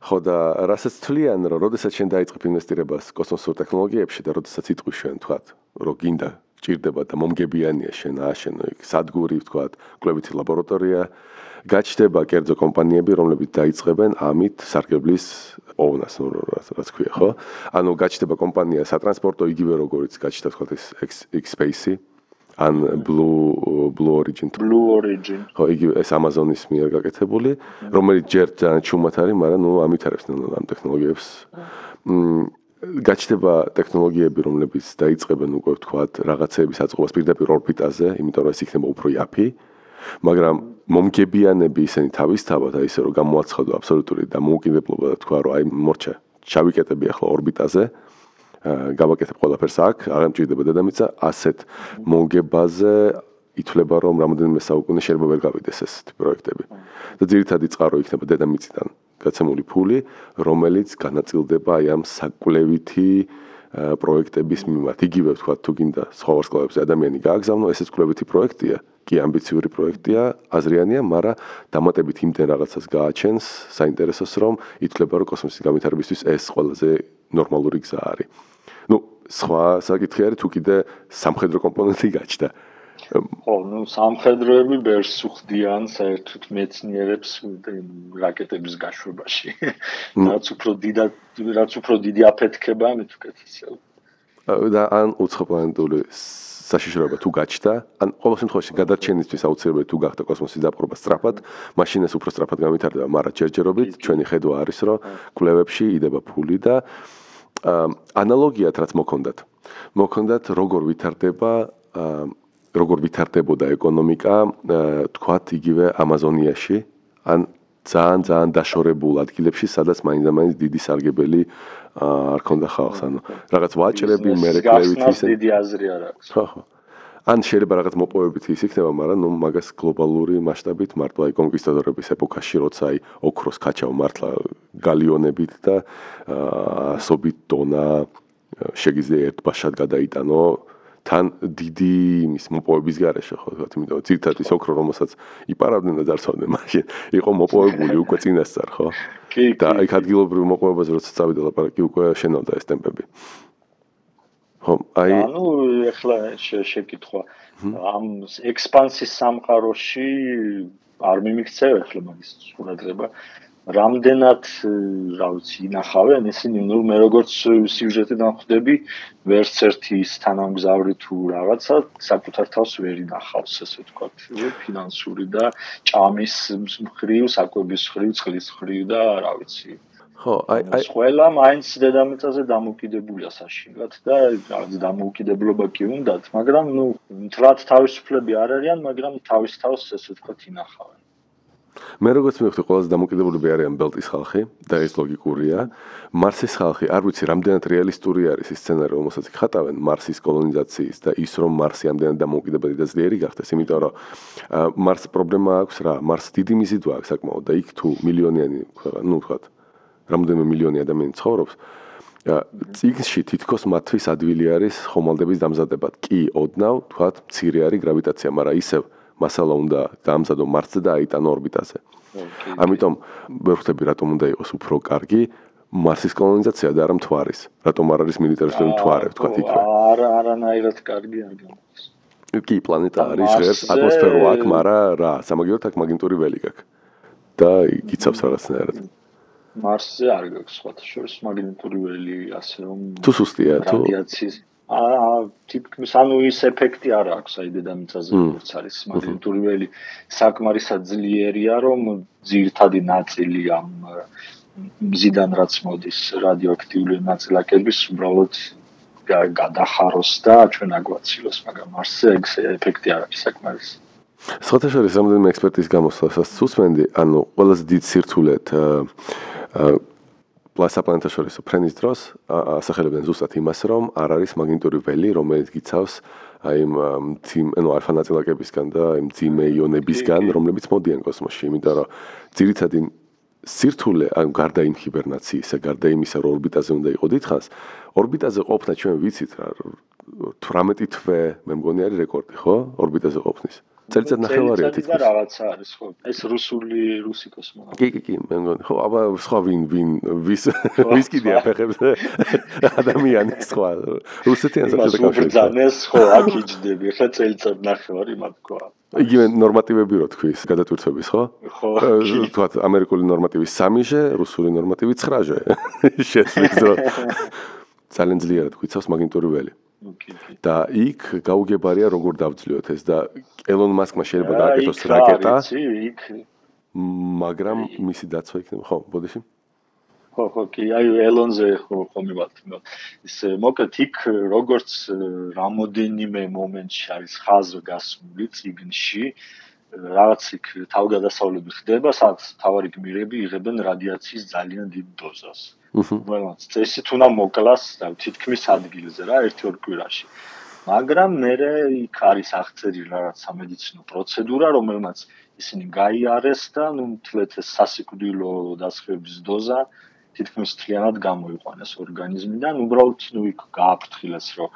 ხო და რასაც თვლიან რომ როდესაც შენ დაიწყებ ინვესტირებას კოსმოსურ ტექნოლოგიებში და როდესაც იტყვი შენ თქვა რომ გინდა ჭირდება და მომგებიანია შენ ააშენო იქ. სადგური თქვა კვლევითი ლაბორატორია. გაჩნდება კერძო კომპანიები რომლებიც დაიწყებენ ამით სარგებლის ოვნას რაც ქვია ხო? ანუ გაჩნდება კომპანია სატრანსპორტო იგივე როგორიც გაჩნდა თქვა ეს X-Space-ი ან Blue Blue Origin Blue Origin. ხო იგი ეს Amazon-ის მიერ გაკეთებული რომელიც ჯერ ძალიან ჩუმად არის მაგრამ ნუ ამითარებს ამ ტექნოლოგიებს. მ გაჩნდება ტექნოლოგიები რომლებიც დაიწყებენ უკვე ვთქვათ რაღაცეების აწყობას პირდაპირ ორბიტაზე იმიტომ რომ ეს იქნება უფრო იაფი მაგრამ მომგებიანები ისინი თავისთავად აი ესე რომ გამოაცხადო აბსოლუტური დამოუკიდებლობა და თქვა რომ აი მორჩა ჩავიკეტები ახლა ორბიტაზე გავაკეთებ ყველაფერს აქ, არ ამჭირდება დედამიწა, ასეთ მოგებაზე ითვლება რომ რამოდენიმე საუკუნე შეიძლება ვერ გავიდეს ეს პროექტები. და ძირითადი წყარო იქნება დედამიწიდან გაცემული ფული, რომელიც განაწილდება აი ამ საკვლევითი პროექტების მიმართ. იგივე ვთქვა, თუ გინდა სხვა ვარსკვლავებზე ადამიანი გააგზავნო, ესეც კვლევითი პროექტია, კი ამბიციური პროექტია, აზრიანია, მაგრამ დამატებით იმდენ რაღაცას გააჩენს, საინტერესოს რომ ითვლება რომ კოსმოსის გამვითარებისთვის ეს ყველაზე ნორმალური გზა არის. ну სხვა საკითხი არის თუ კიდე სამხედრო კომპონენტი გაჩნდა ხო ну სამხედროები ბერს უხდიან საერთოდ მეცნიერებს რაკეტების გაშვებაში. რაც უფრო დიდი რაც უფრო დიდი აფეთქება ამით უკეთესია და ან უცხოპლანეტური საშიშროება თუ გაჩნდა ან ყოველ შემთხვევაში გადარჩენისთვის აუცილებელი თუ გახდა კოსმოსის დაპყრობა სწრაფად მაშინ ეს უფრო სწრაფად გამვითარდება მაგრამ ჯერჯერობით ჩვენი ხედვა არის რომ კვლევებში იდება ფული და ანალოგიად რაც მოქონდათ. მოქონდათ როგორ ვითარდება როგორ ვითარდებოდა ეკონომიკა, თქვათ იგივე ამაზონიაში, ან ძალიან ძალიან დაშორებულ ადგილებში, სადაც მაინდა-მაინც დიდი სარგებელი არ ქონდა ხალხს, ანუ რაღაც ვაჭრები, მერეკლევით ისე დიდი აზრი არ აქვს. ხო, ხო. ან შეიძლება რაღაც მოპოვებით ის იქნება, მაგრამ ნუ მაგას გლობალური მასშტაბით მართლა აი კონკისტადორების ეპოქაში, როცა აი ოქროს კაჩაო მართლა გალიონებით და ასობით ტონა შეგიძლია ერთ ბაშად გადაიტანო თან დიდი იმის მოპოვების garaშე ხო თქვა, იმიტომ რომ ცირთად ის ოქრო რომელსაც იპარავდნენ და დარწავდნენ მაშინ იყო მოპოვებული უკვე წინასწარ ხო? კი. და აი ადგილობრივ მოპოვებაზე როცა წავიდა ლაპარაკი უკვე შენობდა ეს ტემპები. ხო, აი ანუ ეხლა შეკითხვა ამ ექსპანსიის სამყაროში არ მიმიქცევ ეხლა მაგის სურათება რამდენად რა ვიცი ინახავენ ისინი ნუ მე როგორც სიუჟეტიდან ხვდები ვერც ერთი თანამგზავრი თუ რაღაცა საკუთარ თავს ვერ ინახავს ესე ვთქვათ ფინანსური და ჭამის მხრივ საკვების მხრივ წყლის მხრივ და რა ვიცი ხო, აი აი ყველა მაინც დედამიწაზე დამოუკიდებულია საშინლად და რაღაც დამოუკიდებლობა კი უნდათ, მაგრამ ნუ თლათ თავისუფლები არ არიან, მაგრამ თავის თავს ესე ვთქვათ ინახავენ. მე როგორც მივხვდი, ყველაზე დამოუკიდებლები არიან ბელტის ხალხი და ეს ლოგიკურია. მარსის ხალხი, არ ვიცი, რამდენად რეალისტური არის ის სცენარი, რომელსაც ხატავენ მარსის კოლონიზაციის და ის რომ მარსი ამდენად დამოუკიდებელი და ძლიერი გახდეს, იმიტომ რომ მარს პრობლემა აქვს რა, მარს დიდი მიზიდვა აქვს საკმაოდ და იქ თუ მილიონიანი, ну, ვთქვათ, რამდენიმე მილიონი ადამიანი ცხოვრობს. ციგში თითქოს მათთვის ადვილი არის ხომალდების დამზადებად. კი, ოდნავ, თქვათ, მცირე არის გრავიტაცია, მაგრამ ისევ მასალა უნდა დამზადო მარსზე და აიტანო ორბიტაზე. ამიტომ ვერ ხვდები რატომ უნდა იყოს უფრო კარგი მარსის კოლონიზაცია და არა მთვარის. რატომ არ არის მილიტარისტული მთვარე, თქვათ იქ. არა, არანაირად კარგი არ გამოდის. კი, პლანეტა არის ღერს, ატმოსფერო აქვს, მაგრამ რა, სამაგიეროდ აქვს მაგნიტური ველი გაქვს. და იცავს რაღაცნაირად. მარსზე არ გაქვს სხვათა შორის მაგნიტური ველი ასე რომ თუ სუსტია თუ რადიაციის აა თითქმის ანუ ის ეფექტი არ აქვს აი დედამიწაზე როგორც არის მაგნიტური ველი. საკმარისად ძლიერია რომ ძირთადი ნაწილი ამ მზიდან რაც მოდის რადიოაქტიული ნაწილაკების უბრალოდ გადახაროს და ჩვენ აგვაცილოს მაგრამ მარსზე ეგ ეფექტი არ არის საკმარისი. სხვათა შორის რამდენიმე ექსპერტის გამოსვლასაც სუსმენდი ანუ ყველაზე დიდ სირთულეთ პლასაპლანეტაშორისო ფრენის დროს ასახელებდნენ ზუსტად იმას, რომ არ არის მაგნიტური ველი, რომელიც გიცავს აი იმ თიმ, ანუ ალფა ნაწილაკებისგან და იმ ძიმე იონებისგან, რომლებიც მოდიან კოსმოსში, იმიტომ რომ ძირითადი სირთულე ან გარდა იმ ჰიბერნაციისა, გარდა იმისა, რომ ორბიტაზე უნდა იყო დიდხანს, ორბიტაზე ყოფნა ჩვენ ვიცით რა 18 თვე მე მგონი არის რეკორდი, ხო? ორბიტაზე ყოფნის. წელიწად ნახევარია თითქოს. რაღაცა არის ხო? ეს რუსული რუსი კოსმონავტი. კი, კი, კი, მე მგონი. ხო, აბა სხვა ვინ ვინ ვის ვის კიდე აფეხებს ადამიანი სხვა რუსეთიან საერთოდ კავშირი. ეს ხო, აქ იჯდები, ხა წელიწად ნახევარი მაგ ყვა. იგივე ნორმატივები რო თქვის, გადატვირთვების, ხო? ხო. თქვა ამერიკული ნორმატივის 3-ჟე, რუსული ნორმატივის 9-ჟე. შესვლის დრო. ძალიან ძლიერად გვიცავს მაგნიტური ველი. და იქ გაუგებარია როგორ დავძლიოთ ეს და ელონ მასკმა შეიძლება გააკეთოს რაკეტა. მაგრამ მისი დაცვა იქნება ხო, ბოდიში? ხო, ხო, კი, აი ელონზე ხო ხომი ვართ. ის მოკლედ იქ როგორც რამოდენიმე მომენტში არის ხაზო გასული ციგნში, რაღაც იქ თავგადასავლები ხდება, სადაც თავარი გმირები იღებენ რადიაციის ძალიან დიდ დოზას. უჰუ. წესით უნდა მოკლას და თითქმის ადგილზე რა, ერთ-ორ კვირაში. მაგრამ მე იქ არის აღწერილი რაღაც სამედიცინო პროცედურა, რომელმაც ისინი გაიარეს და ნუ თლეთ ეს სასიკვდილო დასხების დოზა თითქმის მთლიანად გამოიყვანეს ორგანიზმიდან, უბრალოდ ნუ იქ გააფრთხილეს, რომ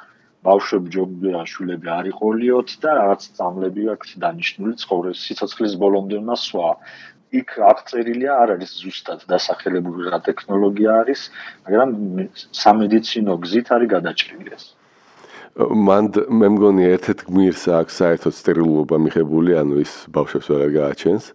ბავშვები ჯობია შულები არ იყოლიოთ და რაღაც წამლები აქვს დანიშნული ცხოვრების სიცოცხლის ბოლომდე უნდა სვა. იქ აღწერილია არ არის ზუსტად დასახელებული რა ტექნოლოგია არის, მაგრამ სამედიცინო გზით არის გადაჭრილი ეს. მან მე მგონი ერთ-ერთ გმირს აქვს საერთოდ სტერილობა მიღებული, ანუ ის ბავშვებს ვერ გააჩენს.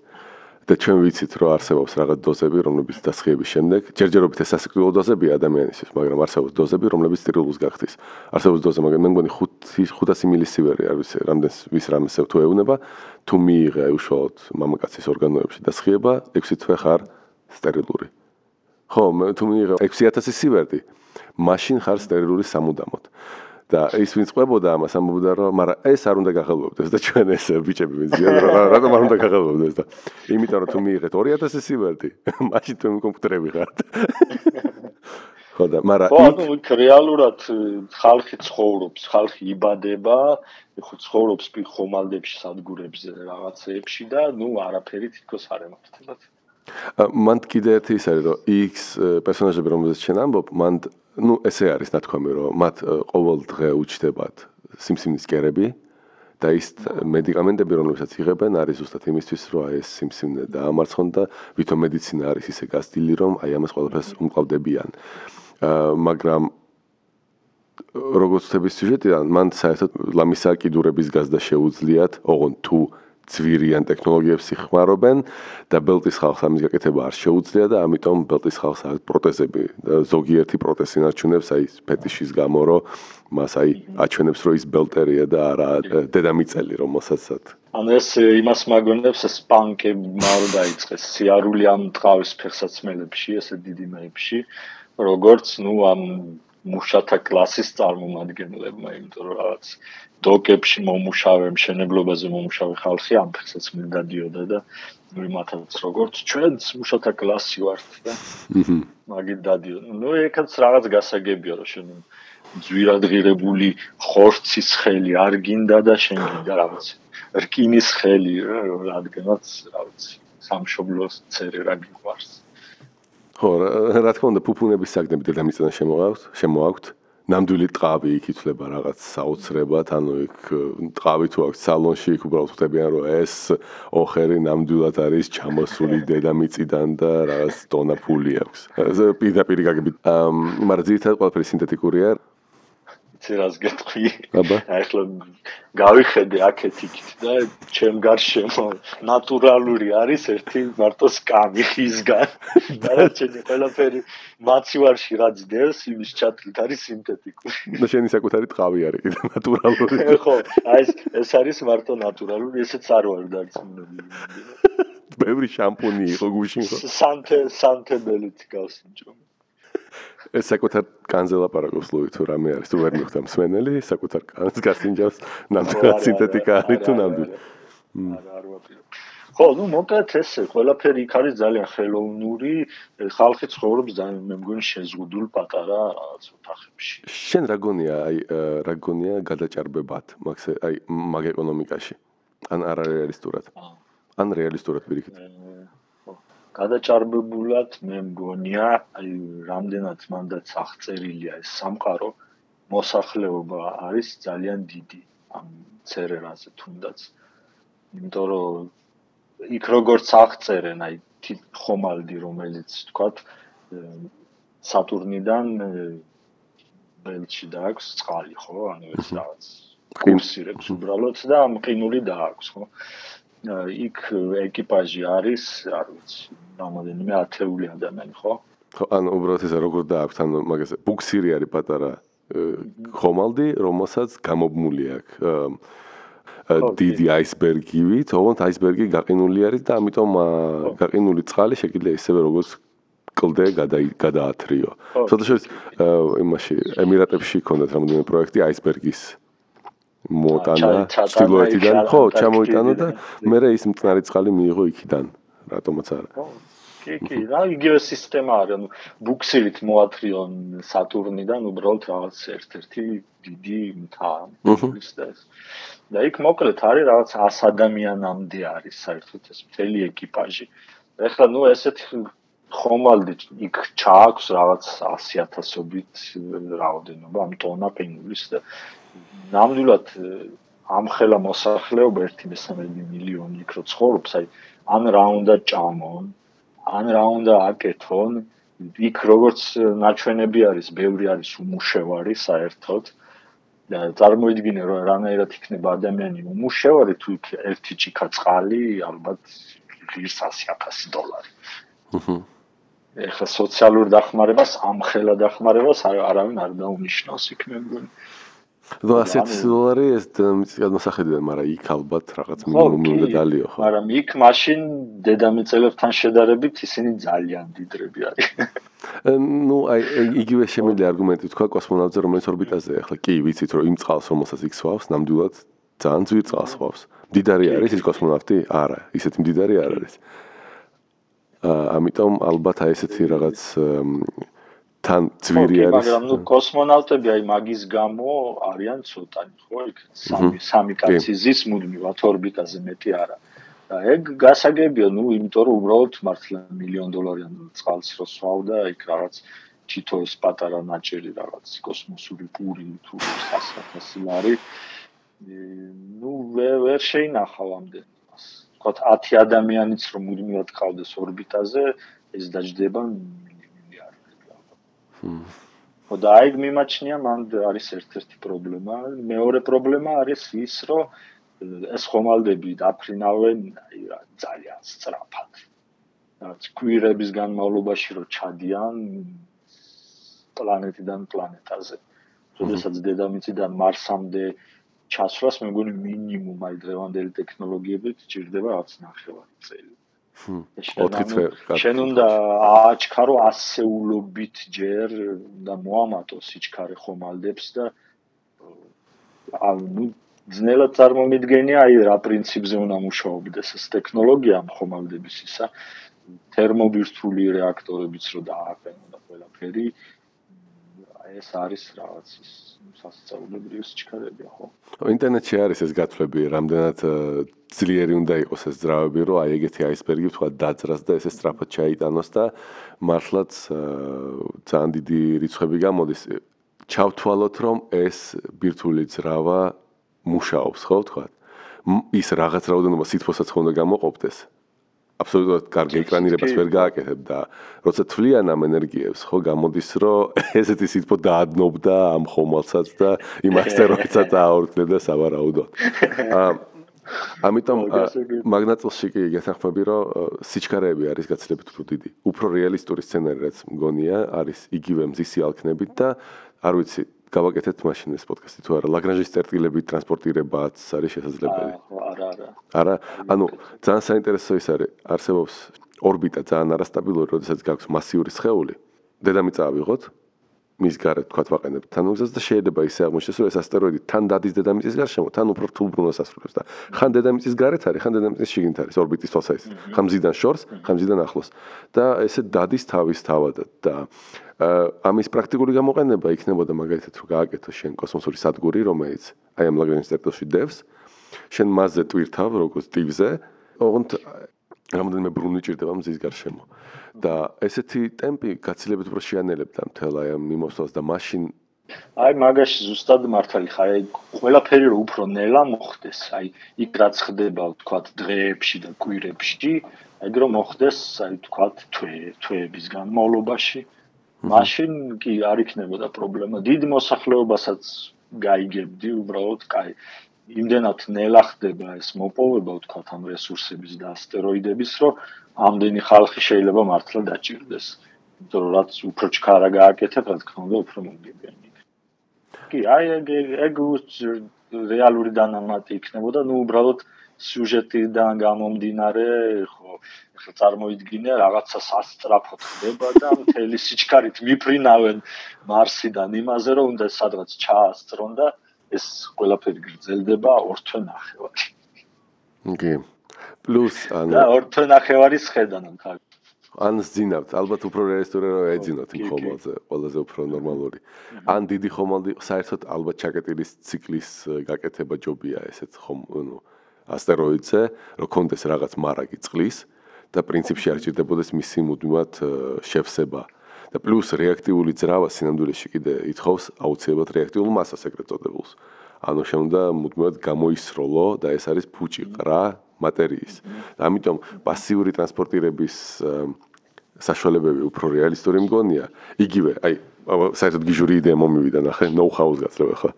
და ჩვენ ვიცით რომ არსებობს რაღაც დოზები რომლებიც დასხიების შემდეგ ჯერჯერობით ეს სასიკვდილო დოზები ადამიანისთვის მაგრამ არსებობს დოზები რომლებიც სტერილულს გახდის. არსებობს დოზა მაგრამ მე მგონი 5 500 მილისივერი არის რამდენს ვის რამეს თუ ეუნება თუ მიიღე უშუალოდ მამაკაცის ორგანოებში დასხიება 6 თვე ხარ სტერილური. ხო თუ მიიღე 6000 სივერდი. მაშინ ხარ სტერილური სამუდამოდ და ის ვინც ყვებოდა ამას ამბობდა რომ მაგრამ ეს არ უნდა გახელბობდეს და ჩვენ ეს ბიჭები ვინც რატომ არ უნდა გახელბობდეს და იმიტომ რომ თუ მიიღეთ 2000 სივერდი მაშინ თუ კომპიუტერები ხართ. ხო და მაგრამ ხო ანუ რეალურად ხალხი ცხოვრობს ხალხი იბადება ხო ცხოვრობს პიხომალდებში სადგურებზე რაღაცეებში და ნუ არაფერი თითქოს არ ემართებათ მან კიდე ერთი ის არის რომ X პერსონაჟები რომელზეც ჩვენ ამბობ მან ну ესე არის ნათქვამი რომ მათ ყოველ დღე უჩდებათ სიმსივნის კერები და ის მედიკამენტები რომლებსაც იღებენ არის ზუსტად იმისთვის რომ აი ეს სიმსივნე დაამარცხონ და ვითომ მედიცინა არის ისე გასტილი რომ აი ამას ყველაფერს უმკლავდებიან. მაგრამ როგორც თების სიუჟეტიდან მან საერთოდ ლამისა კიდურების გაზდა შეუძლიათ ოღონ თუ ძვირიან ტექნოლოგიებს იხმარობენ და ბელტის ხალხს ამის გაკეთება არ შეუძლია და ამიტომ ბელტის ხალხს აქვს პროტეზები ზოგიერთი პროტეზი ნარჩუნებს აი ფეტიშის გამო რომ მას აი აჩვენებს რომ ის ბელტერია და არა დედამიწელი რომელსაც ანუ ეს იმას მაგონებს ეს პანკები მარო დაიწყეს სიარული ამ ტყავის ფეხსაცმელებში ესე დიდი მეებში როგორც ნუ ამ მუშათა კლასის წარმომადგენლებმა იმიტომ რომ რაღაც დოკებში მომუშავე, მშენებლობაზე მომუშავე ხალხი ამ ფეხსაც მიდადიოდა და ნუ მათაც როგორც ჩვენც მუშათა კლასი ვართ და მაგით დადიოდა. ნუ ეკაც რაღაც გასაგებია რომ შენ ძვირადღირებული ხორცის ხელი არ გინდა და შენ გინდა რაღაც რკინის ხელი რადგანაც რაღაც სამშობლოს წერე რა გიყვარს. ხო, რა თქმა უნდა, ფუფუნების საგნები დედამიწიდან შემოაქვს, შემოაქვთ. ნამდვილი ტყავი იქ ითვლება რაღაც საოცრებად, ანუ იქ ტყავი თუ აქვს სალონში, იქ უბრალოდ ხვდებიან რომ ეს ოხერი ნამდვილად არის ჩამოსული დედამიწიდან და რაღაც ტონა ფული აქვს. ეს პირდაპირ გაგებით. მაგრამ ძირითადად ყველაფერი სინთეტიკურია. იცი რას გეტყვი? აბა. ახლა გავიხედე აქეთ იქით და ჩემ გარშემო ნატურალური არის ერთი მარტო სკამი ხისგან. და ჩემი ყველაფერი მაცივარში რაც დევს, იმის ჩათვლით არის სინთეტიკური. და შენი საკუთარი ტყავი არის კიდე ნატურალური. ხო, აი ეს ეს არის მარტო ნატურალური, ესეც არ ვარ დარწმუნებული. ბევრი შამპუნი იყო გუშინ ხო? სანთე სანთებელით გავსინჯო. ეს საკუთარ კანზე ლაპარაკობს ლუი თუ რამე არის თუ ვერ მიხვდა მსმენელი საკუთარ კანს გასინჯავს ნამდვილად სინთეტიკა არის თუ ნამდვილი არ არ ვაპირებ ხო, ну, მოკლედ ესე, ყველაფერი იქ არის ძალიან ხელოვნური, ხალხი ცხოვრობს ძალიან მე მგონი შეზღუდულ პატარა რაღაც ოთახებში. შენ რა გონია, აი, რა გონია გადაჭარბებად, მაგ აი, მაგ ეკონომიკაში? ან არარეალისტურად? ან რეალისტურად ვირიქით? გადაჭარბებულად მე მგონია, აი, რამდენად მანდაც აღწერილია ეს სამყარო, მოსახლეობა არის ძალიან დიდი ამ ცერერაზე თუნდაც. იმიტომ რომ იქ როგორც აღწერენ, აი ხომალდი, რომელიც თქვათ სატურნიდან ბელჩი დააქვს წყალი, ხო? ანუ ეს რაღაც კურსირებს უბრალოდ და მყინული დააქვს, ხო? იქ ეკიპაჟი არის, არ ვიცი, რამოდენიმე ათეული ადამიანი, ხო? ხო, ანუ უბრალოდ ეს როგორ დააქვს, ანუ მაგას ბუქსირი არის პატარა ხომალდი, რომელსაც გამობმული აქვს. დიდი აისბერგივი, თუმცა აისბერგი გაყინული არის და ამიტომ გაყინული წყალი შეიძლება ისევე როგორც კლდე გადაათრიო. შეიძლება იმაში ემირატებში ქონდათ რამოდენიმე პროექტი აისბერგის მოტანა ჩtildeოეთიდან, ხო, ჩამოიტანა და მე ის მწნარი წყალი მიიღო იქიდან, რატომაც არა. კი, კი, რა იგივე სისტემა არის, ანუ ბუქსილით მოათრიონ სატურნიდან უბრალოდ რაღაც ერთ-ერთი დიდი მთა. და ეს და იქ მოკლედ არის რაღაც 100 ადამიანამდე არის საერთოდ ეს მთელი ეკიპაჟი. ეხლა ნუ ესეთ ხომალდი იქ ჩააქვს რაღაც 100000ობით რაოდენობა ამ ტონა პინგვის და ნამდვილად ამ ხელა მოსახლეობა 1.3 მილიონი იქ რო ცხოვრობს, აი ან რა უნდა ჭამონ, ან რა უნდა აკეთონ, იქ როგორც ნაჩვენები არის, ბევრი არის უმუშევარი საერთოდ. და წარმოიდგინე რომ რანაირად იქნება ადამიანი უმუშევარი თუ იქ ერთი ჭიქა წყალი ალბათ ღირს 100.000 დოლარი. აჰა. ეხლა სოციალურ დახმარებას ამ ხელა დახმარებას არავინ არ დაუნიშნავს იქ მე მგონი. და 100 დოლარი ეს გადმოსახედიდან, მაგრამ იქ ალბათ რაღაც მინიმუმი უნდა დალიო ხო? მაგრამ იქ მაშინ დედამიწელებთან შედარებით ისინი ძალიან დიდრები არის. ну აი იგივე შემიძლია არგუმენტი თქვა კოსმონავტზე რომელიც ორბიტაზეა ახლა კი ვიცით რომ იმ წყალს რომელსაც იქ სვავს ნამდვილად ძალიან ძვირ წყალს სვავს დიდარი არის ის კოსმონავტი არა ისეთი დიდარი არ არის აა ამიტომ ალბათ აი ესეთი რაღაც თან ძვირი არის. მაგრამ ნუ კოსმონავტები აი მაგის გამო არიან ცოტანი, ხო? იქ სამი სამი კაცი ზის მუდმივად ორბიტაზე მეტი არა. და ეგ გასაგებია, ნუ იმიტომ რომ უბრალოდ მართლა მილიონ დოლარიან წყალს რო სვავდა, იქ რაღაც თითო ეს პატარა ნაჭერი რაღაც კოსმოსური პური თუ სასახასი არის. ნუ ვერ შეინახავ ამდენს. თქვათ 10 ადამიანიც რომ მუდმივად ყავდეს ორბიტაზე, ეს დაждდება და აი მიმაჩნია მან არის ერთ-ერთი პრობლემა. მეორე პრობლემა არის ის, რომ ეს ხომალდები რა ძალიან სწრაფად. რაც კვირების განმავლობაში რო ჩადიან პლანეტიდან პლანეტაზე. შესაძაც დედამიწიდან მარსამდე ჩასვლას მე მგონი მინიმუმ აი დღევანდელი ტექნოლოგიებით ჭირდება რაც ნახევარი წელი. შენ უნდა აჩქარო ასეულობით ჯერ და მოამატო სიჩქარე ხომალდებს და ანუ ძნელად წარმომიდგენია აი რა პრინციპზე უნდა მუშაობდეს ეს ტექნოლოგია ხომალდების ისა თერმობირთვული რეაქტორებიც რო დააყენო და ყველაფერი ეს არის რაღაც ის სასწაულებრივი სიჩქარეებია ხო? ინტერნეტში არის ეს გათვლები, რამდენად ძლიერი უნდა იყოს ეს ძრავები, რომ აი ეგეთი აისბერგი თქვა დაძრას და ესე სწრაფად ჩაიტანოს და მართლაც ძალიან დიდი რიცხვები გამოდის. ჩავთვალოთ, რომ ეს ბირთვული ძრავა მუშაობს, ხო თქვა? ის რაღაც რაოდენობა სითბოსაც ხომ უნდა გამოყოფდეს. აბსოლუტურად კარგი ეკრანირებას ვერ გააკეთებ და როცა თვლიან ამ ენერგიებს ხო გამოდის რომ ესეთი სიტყვა დაადნობდა ამ ხომალსაც და იმ ასტეროიდსაც აორთქლებდა სავარაუდოდ. ამიტომ მაგნატილში კი გასახმები რომ სიჩქარეები არის გაცილებით უფრო დიდი. უფრო რეალისტური სცენარი რაც მგონია არის იგივე მზისი ალქნებით და არ ვიცი გავაკეთეთ მაშინ ეს პოდკასტი თუ არა? ლაგრანჟის წერტილები ტრანსპორტირებაც არის შესაძლებელი? არა არა არა. ანუ ძალიან საინტერესო ის არის არსებობს ორბიტა ძალიან არასტაბილური როდესაც გაქვს მასიური სხეული. დედამიწა ავიღოთ მის გარეთ თქვა ვაყენებ თანუგზას და შეიძლება ისე აღმოჩნდეს რომ ეს ასტეროიდი თან დადის დედამიწის გარშემო თან უფრო რთულ ბრუნვას ასრულებს და ხან დედამიწის გარეთ არის ხან დედამიწის შიგნით არის ორბიტის თვალსაჩინო ხან მზიდან შორს ხან მზიდან ახლოს. და ესე დადის თავის თავად და ამის პრაქტიკული გამოყენება იქნებოდა მაგალითად რომ გააკეთო შენ კოსმოსური სადგური რომელიც აი ამ ლაგრენჯის წერტილში დევს. შენ მასზე ტვირთავ როგორც ტივზე ოღონდ რამოდენიმე ბრუნვი ჭირდება მზის გარშემო და ესეთი ტემპი გაცილებით უფრო შეანელებდა მთელ აი ამ მიმოსვლას და მაშინ აი მაგაში ზუსტად მართალი ხარ აი ყველაფერი რო უფრო ნელა მოხდეს აი იქ რაც ხდება თქვათ დღეებში და კვირებში ეგ რომ მოხდეს აი თქვათ თვე თვეების განმავლობაში. მაშინ კი არ იქნებოდა პრობლემა. დიდ მოსახლეობასაც გაიგებდი უბრალოდ კაი იმდენად ნელა ხდება ეს მოპოვება თქვათ ამ რესურსების და ასტეროიდების რომ ამდენი ხალხი შეიძლება მართლა დაჭirdეს. იმიტომ რომ რაც უფრო ჩქარა გააკეთებ, რა თქმა უნდა, უფრო მომგებიანი. კი, აი ეგ ეგ რეალური დანამატი იქნებოდა, ну უბრალოდ სიუჟეტიდან გამომდინარე, ხო, ახლა წარმოიდგინე რაღაცა სასტრაფოდ ხდება და მთელი სიჩქარით მიფრინავენ მარსიდან იმაზე, რომ უნდა სადღაც ჩაასწრონ და ეს ყველაფერი გრძელდება ორთვე ნახევარი. კი. პლუს ან და ორთო ნახევარის ხედან ხარ ან ზინავთ. ალბათ უფრო რეესტორე რომ ეძინოთ იმ ხომალდზე ყველაზე უფრო ნორმალური. ან დიდი ხომალდი საერთოდ ალბათ ჩაკეტილის ციკლის გაკეთება ჯობია ესეც ხომ ნუ ასტეროიდზე რომ კონდეს რაღაც მარაგი წყლის და პრინციპში არ ჭირდებოდეს მისი მუდმივად შევსება. და პლუს რეაქტიული ძრავა სინამდვილეში კიდე ითხოვს აუცილებლად რეაქტიულ მასას ეგრეთ წოდებულს ანუ შემდა მუდმივად გამოისროლო და ეს არის ფუჭი ყრა მატერიის. ამიტომ პასიური ტრანსპორტირების საშუალებები უფრო რეალისტური მგონია. იგივე, აი, საერთოდ გიჟური იდეა მომივიდა ნახე, ნოუ-ჰაუს გაცლება ხა.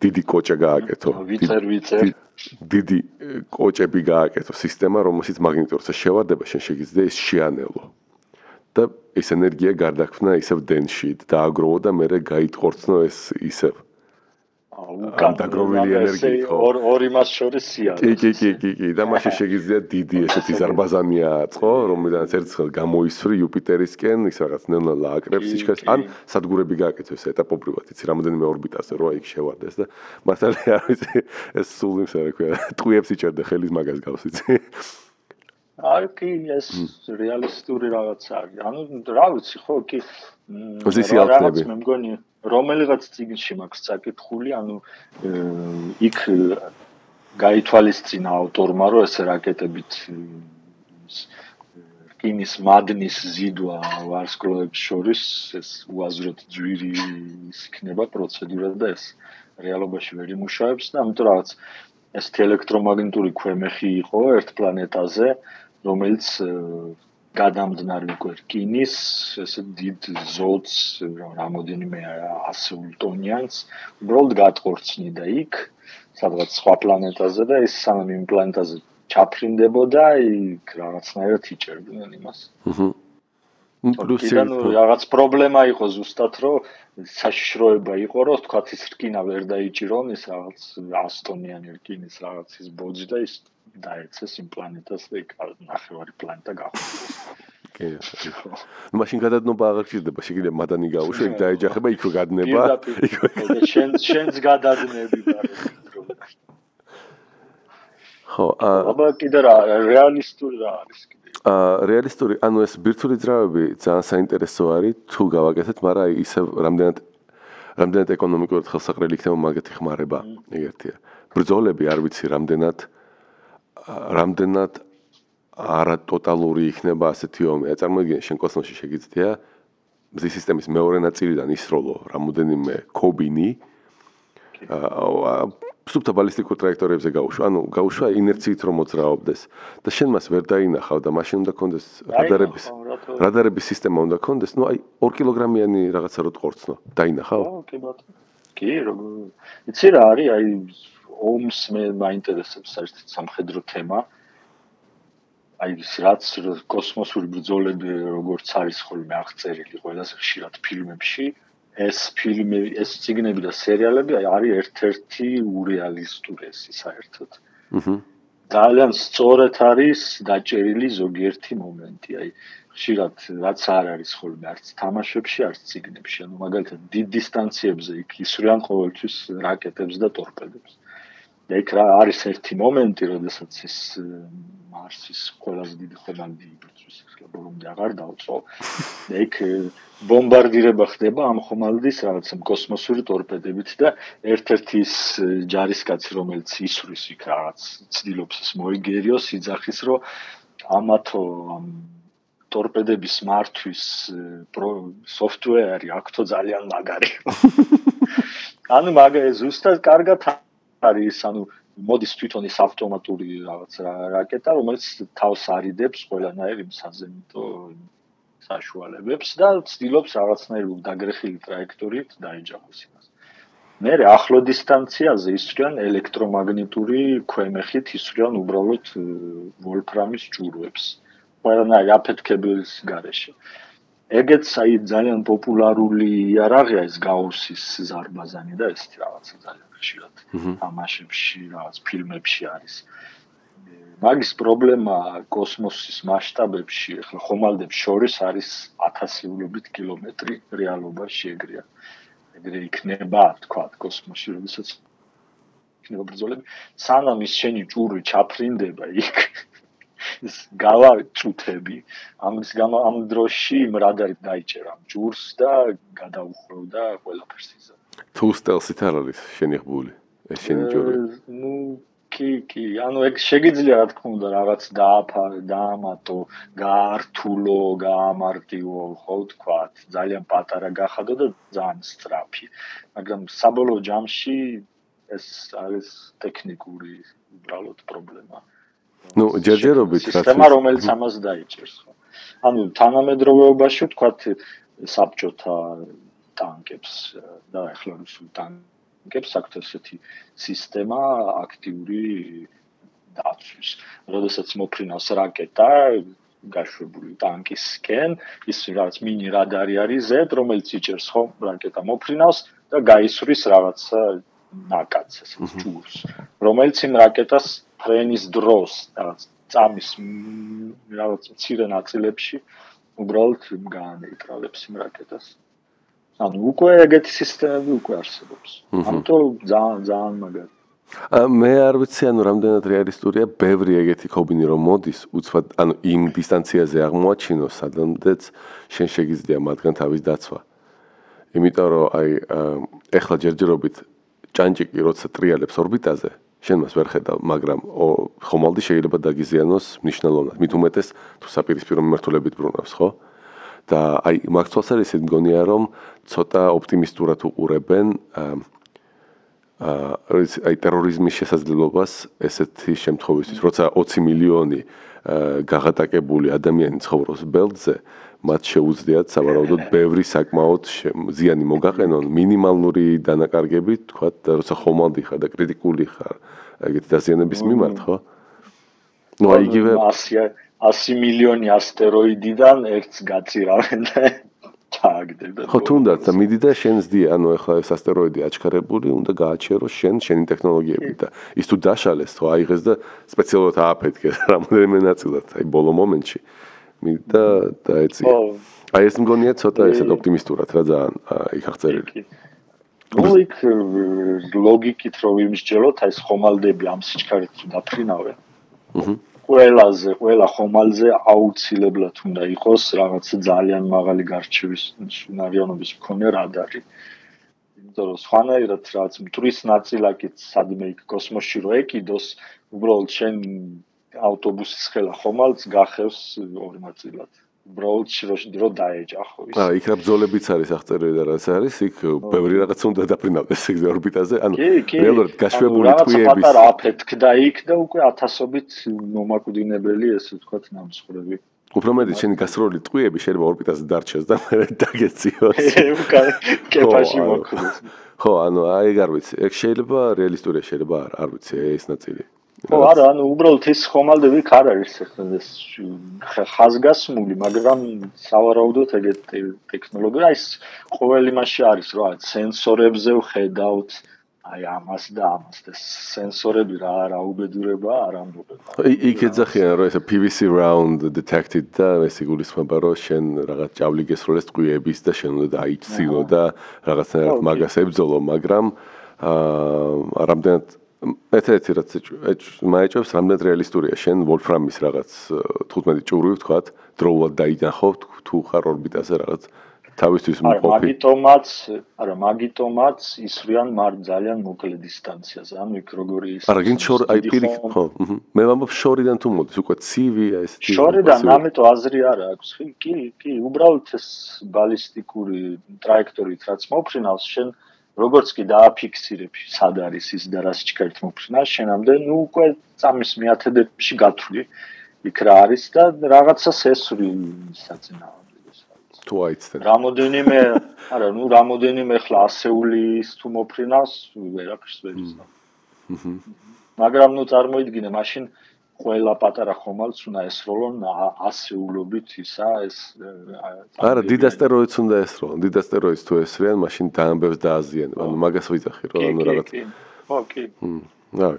დიდი კოჭა გააკეთო. ვიწერ ვიწერ. დიდი კოჭები გააკეთო სისტემა, რომელშიც მაგნიტორზე შევარდება, შენ შეგიძლია ის შეანელო. და ეს ენერგია გარდაქმნა ისევ დენში და აგროვო და მე გაიტყორცნო ეს ისევ. ამ დაგროვილი ენერგიით ხო ორ ორი მას შორის სია. კი კი კი კი კი. და მაშინ შეგიძლია დიდი ესეთი ზარბაზანია აწყო რომელიდანაც ერთხელ გამოისვრი იუპიტერისკენ ის რაღაც ნელა აკრებს სიჩქარეს ან სადგურები გააკეთოს ეტაპობრივად იცი რამოდენიმე ორბიტაზე როა იქ შევარდეს და მართალია არ ვიცი ეს სულ იმს რა ქვია ტყუებს იჭერდა ხელის მაგას გავს იცი. აი კი ეს რეალისტური რაღაცა არის ანუ რა ვიცი ხო კი რაღაც მე მგონი რომელიღაც ციგნში მაქვს წაკითხული, ანუ იქ გაითვალისწინა ავტორმა, რომ ეს რაკეტებით რკინის მადნის ზიდვა ვარსკვლავებს შორის ეს უაზროდ ძვირი იქნება პროცედურა და ეს რეალობაში ვერ იმუშავებს და ამიტომ რაღაც ეს ელექტრომაგნიტური ქვემეხი იყო ერთ პლანეტაზე, რომელიც გადამდნარი უკვე რკინის ესე დიდ ზოც რამოდენიმე ასეულ ტონიანს უბრალოდ გატყორცნიდა იქ სადღაც სხვა პლანეტაზე და ეს სამ იმ პლანეტაზე ჩაფრინდებოდა იქ რაღაცნაირად იჭერდნენ იმას. აჰა. პლუსი რაღაც პრობლემა იყო ზუსტად რომ საშიშროება იყო რომ თქვა ის რკინა ვერ დაიჭირონ ის რაღაც 100-იანი რკინის რაღაცის ბოძი და ის დაეცეს იმ პლანეტას და იქ ნახევარი პლანეტა გახვდა. კი. ნუ მაშინ გადადნობა აღარ გჭირდება, შეიძლება მადანი გაუშვა, იქ დაეჯახება, იქ გადნება. შენ შენს გადადნები ბარემ. ხო, აბა კიდე რა რეალისტური რა არის კი. აა რეალისტური, ანუ ეს ბირთვული ძრავები ძალიან საინტერესო არის, თუ გავაკეთეთ, მაგრამ ისე რამდენად რამდენად ეკონომიკურად ხელსაყრელი იქნება მაგეთი ხმარება, ეგერთია. ბრძოლები არ ვიცი რამდენად აა რამდენად არა ტოტალური იქნება ასეთი ომი. წარმოიდგინე შენ კოსმოსში შეგიძლია მზის სისტემის მეორე ნაწილიდან ისროლო რამოდენიმე კობინი აა სუბთა ბალისტიკურ ტრაექტორიებზე გაუშვა, ანუ გაუშვა ინერციით რომ მოძრაობდეს და შენ მას ვერ დაინახავ და მაშინ უნდა კონდეს რადარების რადარების სისტემა უნდა კონდეს, ну აი 2 კილოგრამიანი რაღაცა რო ტყორცნო, დაინახავ? ხო, კი ბატონო. კი, როგორ იცი რა არის, აი ომს მე მაინტერესებს საერთოდ სამხედრო თემა. აი რაც კოსმოსური ბრძოლები როგორც არის ხოლმე აღწერილი ყველაზე ხშირად ფილმებში, ეს ფილმები, ეს ციგნები და სერიალები არის ერთ-ერთი ურეალისტური ეს საერთოდ. აჰა. ძალიან სწორად არის დაჭერილი ზოგიერთი მომენტი, აი ხშირად რაც არ არის ხოლმე არც თამაშებში, არც ციგნებში, ანუ მაგალითად დიდ დისტანციებზე იქ ისვრიან ყოველთვის რაკეტებს და ტორპედებს. და იქ რა არის ერთი მომენტი, როდესაც ის მარსის ყველაზე დიდი ხომალდი იბრძვის, ახლა ბოლომდე აღარ დავწო. და იქ ბომბარდირება ხდება ამ ხომალდის რაღაც კოსმოსური ტორპედებით და ერთ-ერთი ის ჯარისკაცი, რომელიც ისვრის იქ რაღაც ცდილობს ის მოიგერიოს, იძახის, რომ ამათო ამ ტორპედების მართვის სოფტვეარი აქთო ძალიან მაგარი. ანუ მაგარი ზუსტად კარგად არის, ანუ მოდის თვითონ ის ავტომატური რაღაც რაკეტა, რომელიც თავს არიდებს ყველანაირ იმ საზემიტო საშუალებებს და ცდილობს რაღაცნაირ დაგრეხილი ტრაექტორიით დაეჯახოს იმას. მე ახლო დისტანციაზე ისვრიან ელექტრომაგნიტური ქვემეხით ისვრიან უბრალოდ ვოლფრამის ჭურვებს. ყველანაირ აფეთქებლის გარეშე. ეგეც აი ძალიან პოპულარული იარაღია ეს გაუსის ზარბაზანი და ეს რაღაც ძალიან ხშირად თამაშებში, რაღაც ფილმებში არის. მაგის პრობლემა კოსმოსის მასშტაბებში, ახლა ხომალდებს შორის არის 1000-ობით კილომეტრი რეალობაში ეგრეა. ეგრე იქნება, თქვა, კოსმოსში, როდესაც იქნება ბრძოლები, სანამ ის შენი ჭური ჩაფრინდება იქ ის გავა წუთები ამის გამო ამ დროში მრადარი დაიჭერა ჯურს და გადაუხროვდა ყველაფერს იზა. თუ სტელსით არ არის შენიღბული ეს შენი ჯური ნუ კი კი. ანუ ეგ შეგიძლია რა თქმა უნდა რაღაც დააფა დაამატო გაართულო გაამარტივო ხო თქვა ძალიან პატარა გახადო და ძალიან სწრაფი. მაგრამ საბოლოო ჯამში ეს არის ტექნიკური უბრალოდ პრობლემაა ну ჯერჯერობით რაც სისტემა რომელიც ამას დაიჭერს ხო ანუ თანამედროვეობაში ვთქვათ საბჭოთა ტანკებს და ახლა რუსულ ტანკებს აქვთ ესეთი სისტემა აქტიური დაცვის როდესაც მოფრინავს რაკეტა გაშვებული ტანკისკენ ის რაღაც მინი რადარი არის ზედ რომელიც იჭერს ხო რაკეტა მოფრინავს და გაისვრის რაღაც ნაკადს ესე ჭურს რომელიც იმ რაკეტას ფრენის დროს რაღაც წამის რაღაც მცირე ნაწილებში უბრალოდ გაანეიტრალებს იმ რაკეტას. ანუ უკვე ეგეთი სისტემები უკვე არსებობს. ამიტომ ძალიან ძალიან მაგარი. მე არ ვიცი ანუ რამდენად რეალისტურია ბევრი ეგეთი კომბინი რომ მოდის უცბად ანუ იმ დისტანციაზე აღმოაჩინო სადამდეც შენ შეგიძლია მათგან თავის დაცვა. იმიტომ რომ აი ეხლა ჯერჯერობით ჭანჭიკი როცა ტრიალებს ორბიტაზე შენ მას ვერ ხედავ, მაგრამ ხომალდი შეიძლება დაგიზიანოს მნიშვნელოვნად. მით უმეტეს თუ საპირისპირო მიმართულებით ბრუნავს, ხო? და აი მართლაც არის ისე მგონია რომ ცოტა ოპტიმისტურად უყურებენ აა აი ტერორიზმის შესაძლებლობას ესეთი შემთხვევისთვის, როცა 20 მილიონი გაღატაკებული ადამიანი ცხოვრობს ბელდზე, მათ შეუძლიათ სავარაუდოდ ბევრი საკმაოდ ზიანი მოგაყენონ მინიმალური დანაკარგებით, თქვა და როცა ხომალდი ხარ და კრიტიკული ხარ ეგეთი დაზიანების მიმართ, ხო? ну а იგივე 100 100 მილიონი ასტეროიდიდან ერთს გაწირავენ და ჩააგდებენ. ხო თუნდაც და მიდი და შენს დი, ანუ ეხლა ეს ასტეროიდი აჩქარებული, უნდა გააჩეროს შენ შენი ტექნოლოგიები და ის თუ დაშალეს, თუ აიღეს და სპეციალურად ააფეთქეს რამოდენიმე ნაწილად, აი ბოლო მომენტში. მიდა და ეცი. აი ეს მგონია ცოტა ესეთ ოპტიმისტურად რა ძალიან იქ აღწერილი. ნუ იქ ლოგიკით რომ იმსჯელოთ, აი ეს ხომალდები ამ სიჩქარით დაფრინავენ. აჰა. ყველაზე ყველა ხომალზე აუცილებლად უნდა იყოს რაღაც ძალიან მაღალი გარჩევის უნარიანობის მქონე რადარი. იმიტომ რომ სხვანაირად რაღაც მტრის ნაწილაკით სადმე იქ კოსმოსში რო ეკიდოს, უბრალოდ შენ ავტობუსის ხელა ხომალდს გახევს ორი ნაწილად. ბროუჩი რო დაეჯახო ის. აა იქ რა ბძოლებიც არის აღწერილი და რაც არის, იქ ბევრი რაღაც უნდა დაფრინავდეს ეგ ორბიტაზე. ანუ რეალურად გაშვებული ტყუების რაღაც პატარა აფეთქდა იქ და უკვე ათასობით მომაკვდინებელი ესე ვთქვათ ნამსხვრები. უფრო მეტი შენი გასროლი ტყუები შეიძლება ორბიტაზე დარჩეს და მე დაგეციოს. უკან კეფაში მოკვდეს. ხო, ანუ აი არ ვიცი, ეგ შეიძლება რეალისტურია შეიძლება არ, არ ვიცი ეს ნაწილი. ხო არა ანუ უბრალოდ ეს ხომალდები ხარ არის ეს ხაზგასმული მაგრამ სავარაუდოდ ეგეთი ტექნოლოგია ის ყოველი მასში არის რა სენსორებზე ვხედავთ აი ამას და ამას და სენსორები რა რა უბედურება არ ამბობენ. იქ ეძახიან რომ ესე PVC round detected და ეს იგულისხმება რომ შენ რაღაც ჭავლი გესროლეს ტყუიების და შენ უნდა დაიცინო და რაღაცნაირად მაგას ებძოლო, მაგრამ აა რამდენად ეთეთი რაც მაიჭებს რამდენად რეალისტურია შენ ვოლფრამის რაღაც 15 ჭურვი ვთქვათ დროულად დაინახო თუ ხარ ორბიტაზე რაღაც თავისთვის მოყოფი. მაგიტომაც, არა, მაგიტომაც ისვრიან მარ ძალიან მოკლე დისტანციაზე. ანუ იქ როგორი ის არა, გინ შორ აი პირიქ, ხო, მე ვამბობ შორიდან თუ მოდის, უკვე ცივი ეს ცივი. შორიდან ამიტომ აზრი არა აქვს. კი, კი, უბრალოდ ეს ბალისტიკური ტრაექტორით რაც მოფრინავს, შენ როგორც კი დააფიქსირებ, სად არის ის და რას ჩქერთ მოფრინავს, შენამდე ნუ უკვე წამის მიათედებში გათვლი. იქ რა არის და რაღაცას ესვრი საწინააღმდეგო. თუ აიცდენ. რამოდენიმე, არა, ნუ რამოდენიმე ხლა ასეული ის თუ მოფრინავს, ვერაფერს ვერ იცნობ. ჰმმ. მაგრამ ნუ წარმოიდგინე, მაშინ ყველა პატარა ხომალდს უნდა ესროლონ ასეულობით ისა ეს არა დიდასტეროიდს უნდა ესროლონ დიდასტეროიდს თუ ესრიან მაშინ დაამბებს დააზიანებ ანუ მაგას ვიძახი რომ ანუ რაღაც ხო კი. ჰმ აი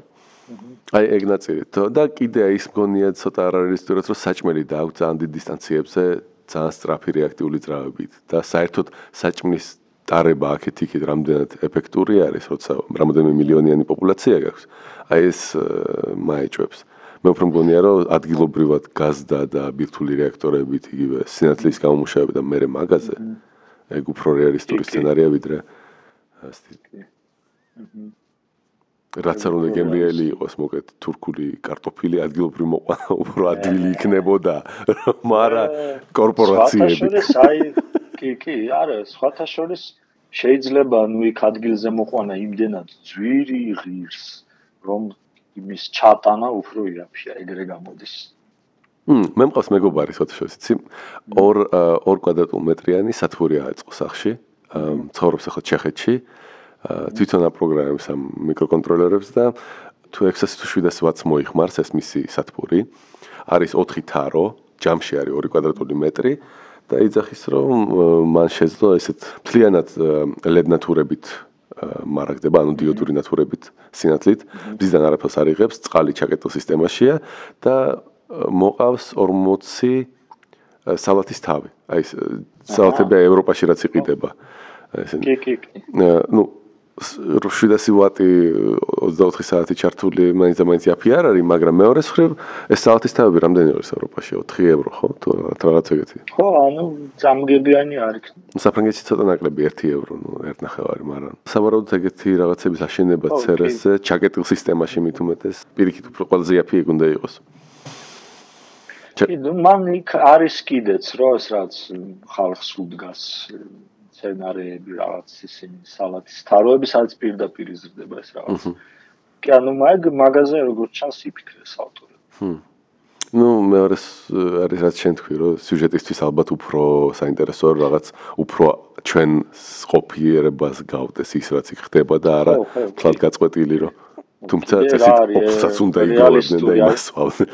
აი ეგ ნაწილი. და კიდე ის მგონია ცოტა არ არის თუ რომ საჭმელი დააქვს ძალიან დიდ დისტანციებზე ძალიან სწრაფი რეაქტიული ძრავებით. და საერთოდ საჭმლის ტარება აქეთ იქით რამდენად ეფექტური არის, როცა რამოდენიმე მილიონიანი პოპულაცია გაქვს. აი ეს მაეჭვებს. მე უფრო მგონია, რომ ადგილობრივად გაზდა და ბირთვული რეაქტორებით იგივე სინათლის გამომუშავება და მეორე მაგაზე. ეგ უფრო რეალისტური სცენარია ვიდრე რაც არ უნდა გემრიელი იყოს მოკეთ თურქული კარტოფილი ადგილობრივ მოყვანა უფრო ადვილი იქნებოდა მარა კორპორაციები. აი კი კი არა სხვათა შორის შეიძლება ნუ იქ ადგილზე მოყვანა იმდენად ძვირი ღირს რომ იმის ჩატანა უფრო იაფია ეგრე გამოდის. მ მე მყავს მეგობარი სხვათა შორის იცი ორ ორ კვადრატულმეტრიანი სათბური აეწყო სახში ცხოვრობს ახლა ჩეხეთში. თვითონ აპროგრამებს ამ მიკროკონტროლერებს და თუ 600 თუ 700 ვატს მოიხმარს ეს მისი სათბური არის 4 თარო ჯამში არის 2 კვადრატული მეტრი და იძახის რომ მან შეძლო ესეთ ფლიანად LED ნატურებით მარაგდება ანუ დიოდური ნატურებით სინათლით. მისდან არაფერს არ იღებს წყალი ჩაკეტილ სისტემაშია და მოყავს 40 სალათის თავი. აი სალათები ევროპაში რაც იყიდება. ესე კი კი. კი ნუ 700 ვატი 24 საათი ჩართული მაინც და მაინც აფი არ არის, მაგრამ მეორე მხრივ ეს საათის თავები რამდენი არის ევროპაში? 4 ევრო, ხო? თუ რაღაც ეგეთი. ხო, ანუ ძამგებიანი არის. საფრანგეთში ცოტა ნაკლები 1 ევრო, ნუ 1.5, მაგრამ სავარაუდოდ ეგეთი რაღაცების აშენება CRS-ზე, ჩაკეტილ სისტემაში მით უმეტეს, პირიქით უფრო ყველაზე აფი უნდა იყოს. კი, მან იქ არის კიდეც, რო ეს რაც ხალხს უდგას სცენარეები რაღაც ისინი სალათის თაროები სადაც პირდაპირ იზრდება ეს რაღაც. კი ანუ მაგ მაგაზე როგორც ჩანს იფიქრეს ავტორი. ну მეორე არის რაც შენ თქვი რომ სიუჟეტისთვის ალბათ უფრო საინტერესოა რაღაც უფრო ჩვენ ყოფიერებას გავდეს ის რაც იქ ხდება და არა თლად გაწყვეტილი რომ თუმცა წესით ოფსაც უნდა იგოლებდნენ და იმას ვავდნენ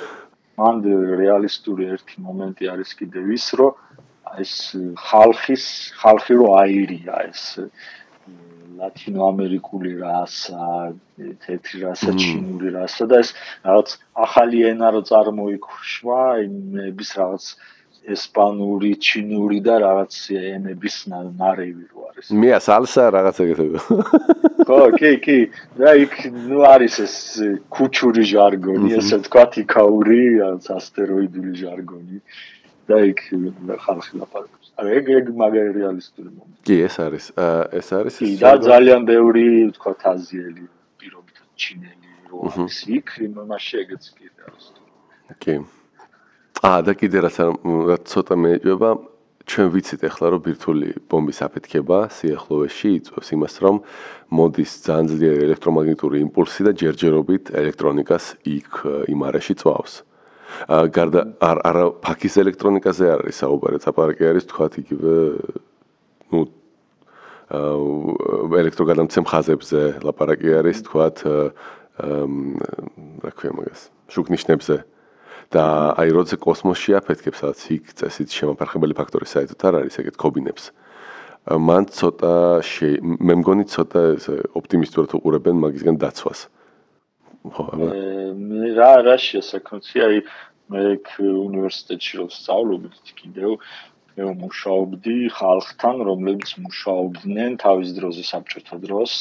მან რეალისტური ერთი მომენტი არის კიდევ ის რომ ეს ხალხის ხალხი რო აირია ეს ლათინო ამერიკული რასა, თეთრი რასა, ჩინური რასა და ეს რაღაც ახალი ენა რო წარმოიქუშვა, იმების რაღაც ესპანური, ჩინური და რაღაც ენების ნარევი რო არის. მეა სალსა რაღაც ეგეთები. ხო, კი, კი. და იქ ნუ არის ეს ქუჩური ჟარგონი, ესე თქვა თიქაური, ასტეროიდული ჟარგონი. და იქ ხალხი ლაპარაკობს. აი ეგ ეგ მაგარი რეალისტური მომენტი. კი, ეს არის. ეს არის ის. და ძალიან ბევრი თქვა აზიელი პირობით ჩინელი რო არის იქ, იმაში ეგეც კი რეალისტური. კი. აა და კიდე რაც რაც ცოტა მეეჭება ჩვენ ვიცით ახლა რომ ბირთვული ბომბის აფეთქება სიახლოვეში იწვევს იმას რომ მოდის ძალიან ძლიერი ელექტრომაგნიტური იმპულსი და ჯერჯერობით ელექტრონიკას იქ იმ არეში წვავს. გარდა არ არა ფაქის ელექტრონიკაზე არის საუბარი, საპარაკი არის თქვა იგივე ну ელექტროგადამცემ ხაზებზე. ლაპარაკი არის თქვა რა ქვია მაგას შუქნიშნებზე. და აი როცა კოსმოსში აფეთქებს სადაც იქ წესით შემოფარხებელი ფაქტორი საერთოდ არ არის ეგეთ კობინებს მან ცოტა მე მგონი ცოტა ოპტიმისტურად უყურებენ მაგისგან დაცვას. ხო, აბა. მე რა რა შესაძლოა, აი მე უნივერსიტეტში რო სწავლობდი კიდევ მე მუშაობდი ხალხთან, რომლებიც მუშაობდნენ თავის დროზე საბჭოთა დროს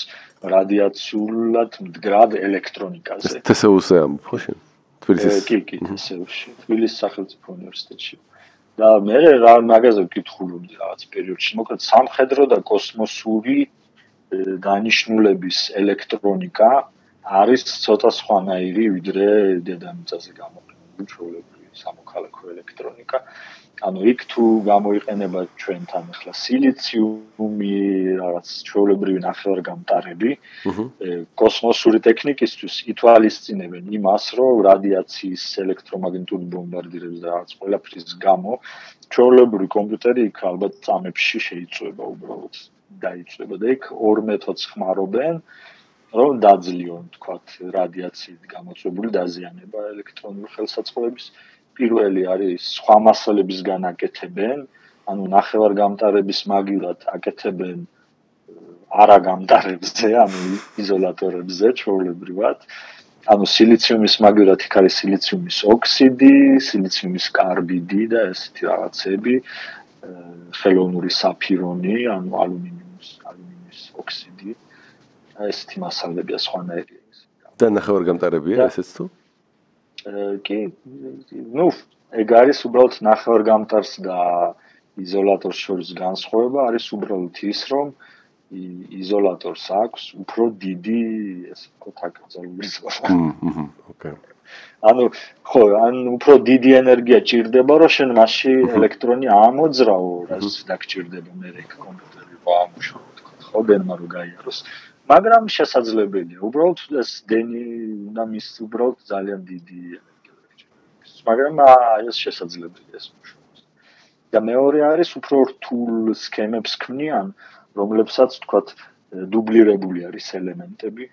რადიაციულად მდგრად ელექტრონიკაზე. ხო შენ? თბილისის კი კი თესეულში, თბილისის სახელმწიფო უნივერსიტეტში. და მე რა მაგაზე ვკითხულობდი რაღაც პერიოდში, მოკლედ სამხედრო და კოსმოსური დანიშნულების ელექტრონიკა არის ცოტა სხვანაირი ვიდრე დედამიწაზე გამოყენებული ჩვეულებრივი სამოქალაქო ელექტრონიკა. ანუ იქ თუ გამოიყენება ჩვენთან ახლა სილიციუმი, რაღაც ჩვეულებრივი ნახევარგამტარები, კოსმოსური ტექნიკისთვის ითვალისწინებენ იმას, რომ რადიაციის, ელექტრომაგნიტური ბომბარდირების და რაღაც ყველაფრის გამო ჩვეულებრივი კომპიუტერი იქ ალბათ წამებში შეიწובה უბრალოდ. დაიწובה და იქ 12-ს ხმარობენ. აა რომ დაძლიონ თქვათ რადიაციით გამოწვეული დაზიანება ელექტრონული ხელსაწყოების პირველი არის სხვა მასალებისგან აკეთებენ, ანუ ნახევარგამტარების მაგივრად აკეთებენ არა გამტარებზე, ანუ იზოლატორებზე ჩვეულებრივად. ანუ სილიციუმის მაგივრად იქ არის სილიციუმის ოქსიდი, სილიციუმის კარბიდი და ესეთი რაღაცები, ხელოვნური საფირონი, ანუ ალუმინიუმის, ალუმინის ოქსიდი. ესეთი მასალებია სხვანაირი. და ნახევარგამტარებია ესეც თუ? კი ну ეგ არის უბრალოდ ნახევარგამტარს და იზოლატორს შორის განსხვავება არის უბრალოდ ის რომ იზოლატორს აქვს უფრო დიდი ეს კონტაქტური ზონა. აჰა, ოკეი. ანუ ხო, ან უფრო დიდი ენერგია ჭირდება, რომ შენ მასში ელექტრონი ამოძრაო, რაც დაგჭირდება მე რეკ კომპიუტერი ვამუშო, თქო, ხო, ბერმა რო გაიაროს. მაგრამ შესაძლებელია. უბრალოდ ეს დენი უნდა მის უბრალოდ ძალიან დიდი მაგრამ ეს შესაძლებელია ეს მუშაობა. და მეორე არის უფრო რთულ სქემებს ქმნიან, რომლებსაც თქვათ დუბლირებული არის ელემენტები.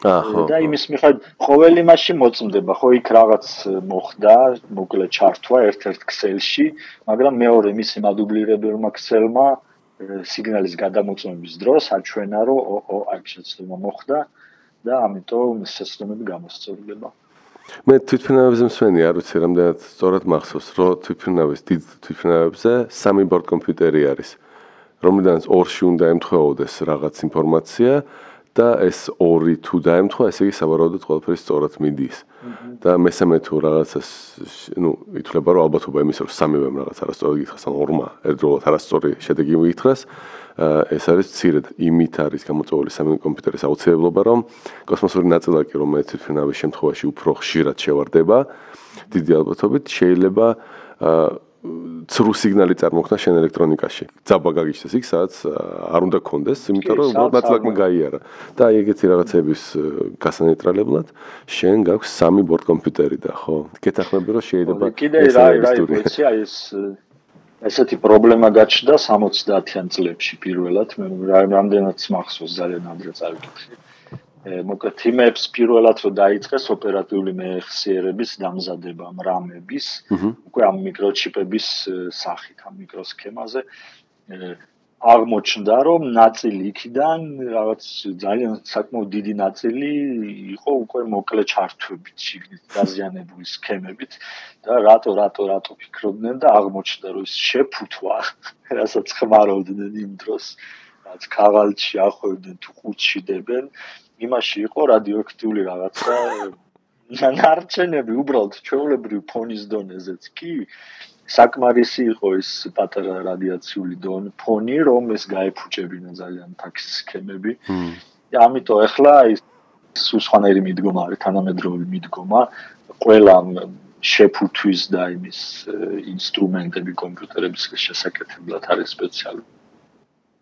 აჰა. და იმის მიხედვით ყოველი მასში მოწმდება, ხო იქ რაღაც მოხდა, მოკლე ჩართვა ერთ-ერთ ქსელში, მაგრამ მეორე მისი მადუბლირებელმა ქსელმა სიგნალის გადამოწმების დროს აჩვენა, რომ ო, აქ შეცდომა მოხდა და ამიტომ შეცდომები გამოსწორდება. მე თვითფრინავებზე მსვენი არ ვიცი რამდენად სწორად მახსოვს, რომ თვითფრინავის დიდ თვითფრინავებზე სამი ბორდ კომპიუტერი არის, რომლიდანაც ორში უნდა ემთხვეოდეს რაღაც ინფორმაცია და ეს ორი თუ დაემთხვა, ესე იგი საბოლოოდ ყველაფერი სწორად მიდის. და მესამე თუ რაღაცას, ну, ითვლება რომ ალბათობა იმის რომ სამივემ რაღაც არასწორად გითხრას, ან ორმა ერთდროულად არასწორი შედეგი მიგითხრას, ეს არის ცირედ იმით არის გამოწვეული სამი კომპიუტერის აუცილებლობა, რომ კოსმოსური ნაწილაკი, რომელიც თვითფრინავის შემთხვევაში უფრო ხშირად შევარდება, დიდი ალბათობით შეიძლება ცრუ სიგნალი წარმოქმნა შენ ელექტრონიკაში. ძაბა გაგიჩნდეს იქ, სადაც არ უნდა კონდეს, იმიტომ რომ უბრალოდ ნაწილაკმა გაიარა. და აი ეგეთი რაღაცების გასანეიტრალებლად შენ გაქვს სამი ბორდ კომპიუტერი და ხო? გეთახმები რომ შეიძლება ეს რა რა ვიცი, აი ეს ესეთი პრობლემა გაჩნდა 70-იან წლებში პირველად, მე რამდენად მახსოვს ძალიან ამდრე წავიკითხე. მოკლედ იმებს პირველად რო დაიწყეს ოპერატიული მეხსიერების დამზადება მრამების, უკვე ამ მიკროჩიპების სახით, ამ მიკროსქემაზე. აღმოჩნდა, რომ ნაწილი იქიდან რაღაც ძალიან საკმაოდ დიდი ნაწილი იყო უკვე მოკლე ჩართვებით, შიგნით დაზიანებული სქემებით და რატო რატო რატო ფიქრობდნენ და აღმოჩნდა, რომ ის შეფუთვა, რასაც ხმარობდნენ იმ დროს, რაც ქაღალდში ახვევდნენ თუ ყუთში დებენ, იმაში იყო რადიოაქტიული რაღაცა. ნარჩენები უბრალოდ ჩვეულებრივ ფონის დონეზეც კი საკმარისი იყო ის პატარა რადიაციული დონ ფონი რომ ეს გაეფუჭებინა ძალიან ტაქსი სქემები. და ამიტომ ახლა ის სუსხანერი მიდგომა არის თანამედროვე მიდგომა ყველა შეფუთვის და იმის ინსტრუმენტები კომპიუტერების შესაკეთებლად არის სპეციალური.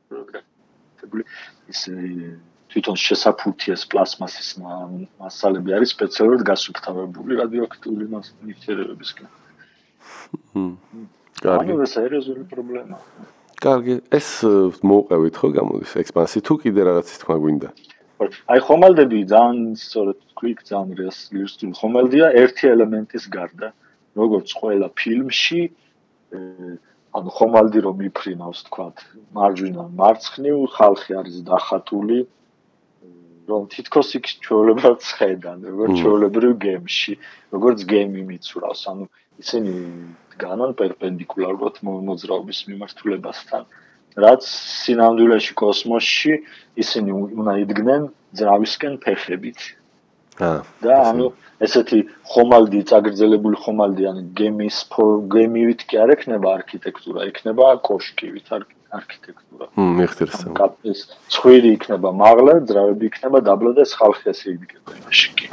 პროგრამები ის თვითონ შესაფუთიეს პლასმასის მასალები არის სპეციალურად გასუფთავებული რადიოაქტიული ნივთიერებებისგან. კარგი. ანუ ეს სერიოზული პრობლემაა. კარგი, ეს მოუყევით ხო გამოდის ექსპანსი თუ კიდე რაღაცის თქმა გვინდა? აი ხომალდები ძალიან სწორედ quick ძალიან რეალისტური ხომალდია ერთი ელემენტის გარდა. როგორც ყველა ფილმში ანუ ხომალდი რომ მიფრინავს თქვა მარჯვენა მარცხნივ ხალხი არის დახატული რომ თითქოს იქ ჩვეულებრივად ხედან როგორც ჩვეულებრივ გემში როგორც გემი მიცურავს ანუ ისინი განან პერპენდიკულარულად მოძრაობის მიმართულებასთან. რაც სინამდვილეში კოსმოსში ისინი უნდა იდგნენ ძრავისკენ ფეხებით. აა და ანუ ესეთი ხომალდი წაგრძელებული ხომალდი ან გემის გემივით კი არ ექნება არქიტექტურა, ექნება კოშკივით არქიტექტურა. მ მიხდერს. კაპის ცხვირი იქნება მაღლა, ძრავები იქნება დაბლა და ხალხი ასე იდგება მაშინ კი.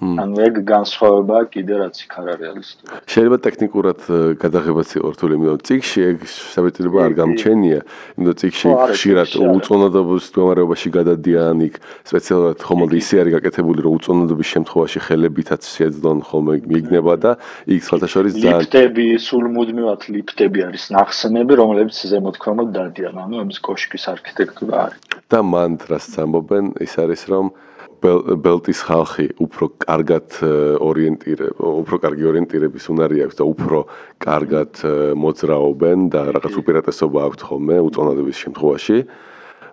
ანუ ეგ განსხვავება კიდე რაც იქ არ არის რეალისტური. შეიძლება ტექნიკურად გადაღებაც იყოს რთული, იმიტომ რომ ციგში ეგ საბედრება არ გამჩენია, იმიტომ ციგში ხშირად უწონადობის მდგომარეობაში გადადიან იქ სპეციალურად ხომალდი ისე არის გაკეთებული, რომ უწონადობის შემთხვევაში ხელებითაც შეძლონ ხოლმე მიგნება და იქ სხვათა შორის ძალიან ლიფტები, სულ მუდმივად ლიფტები არის ნახსენები, რომლებიც ზემოთქვამოდ დადიან, ანუ ამის კოშკის არქიტექტურა არის. და მან რას ამბობენ, ის არის რომ ბელტის ხალხი უფრო კარგად ორიენტირება, უფრო კარგი ორიენტირების უნარი აქვს და უფრო კარგად მოძრაობენ და რაღაც უპირატესობა აქვთ ხოლმე უწონადობის შემთხვევაში.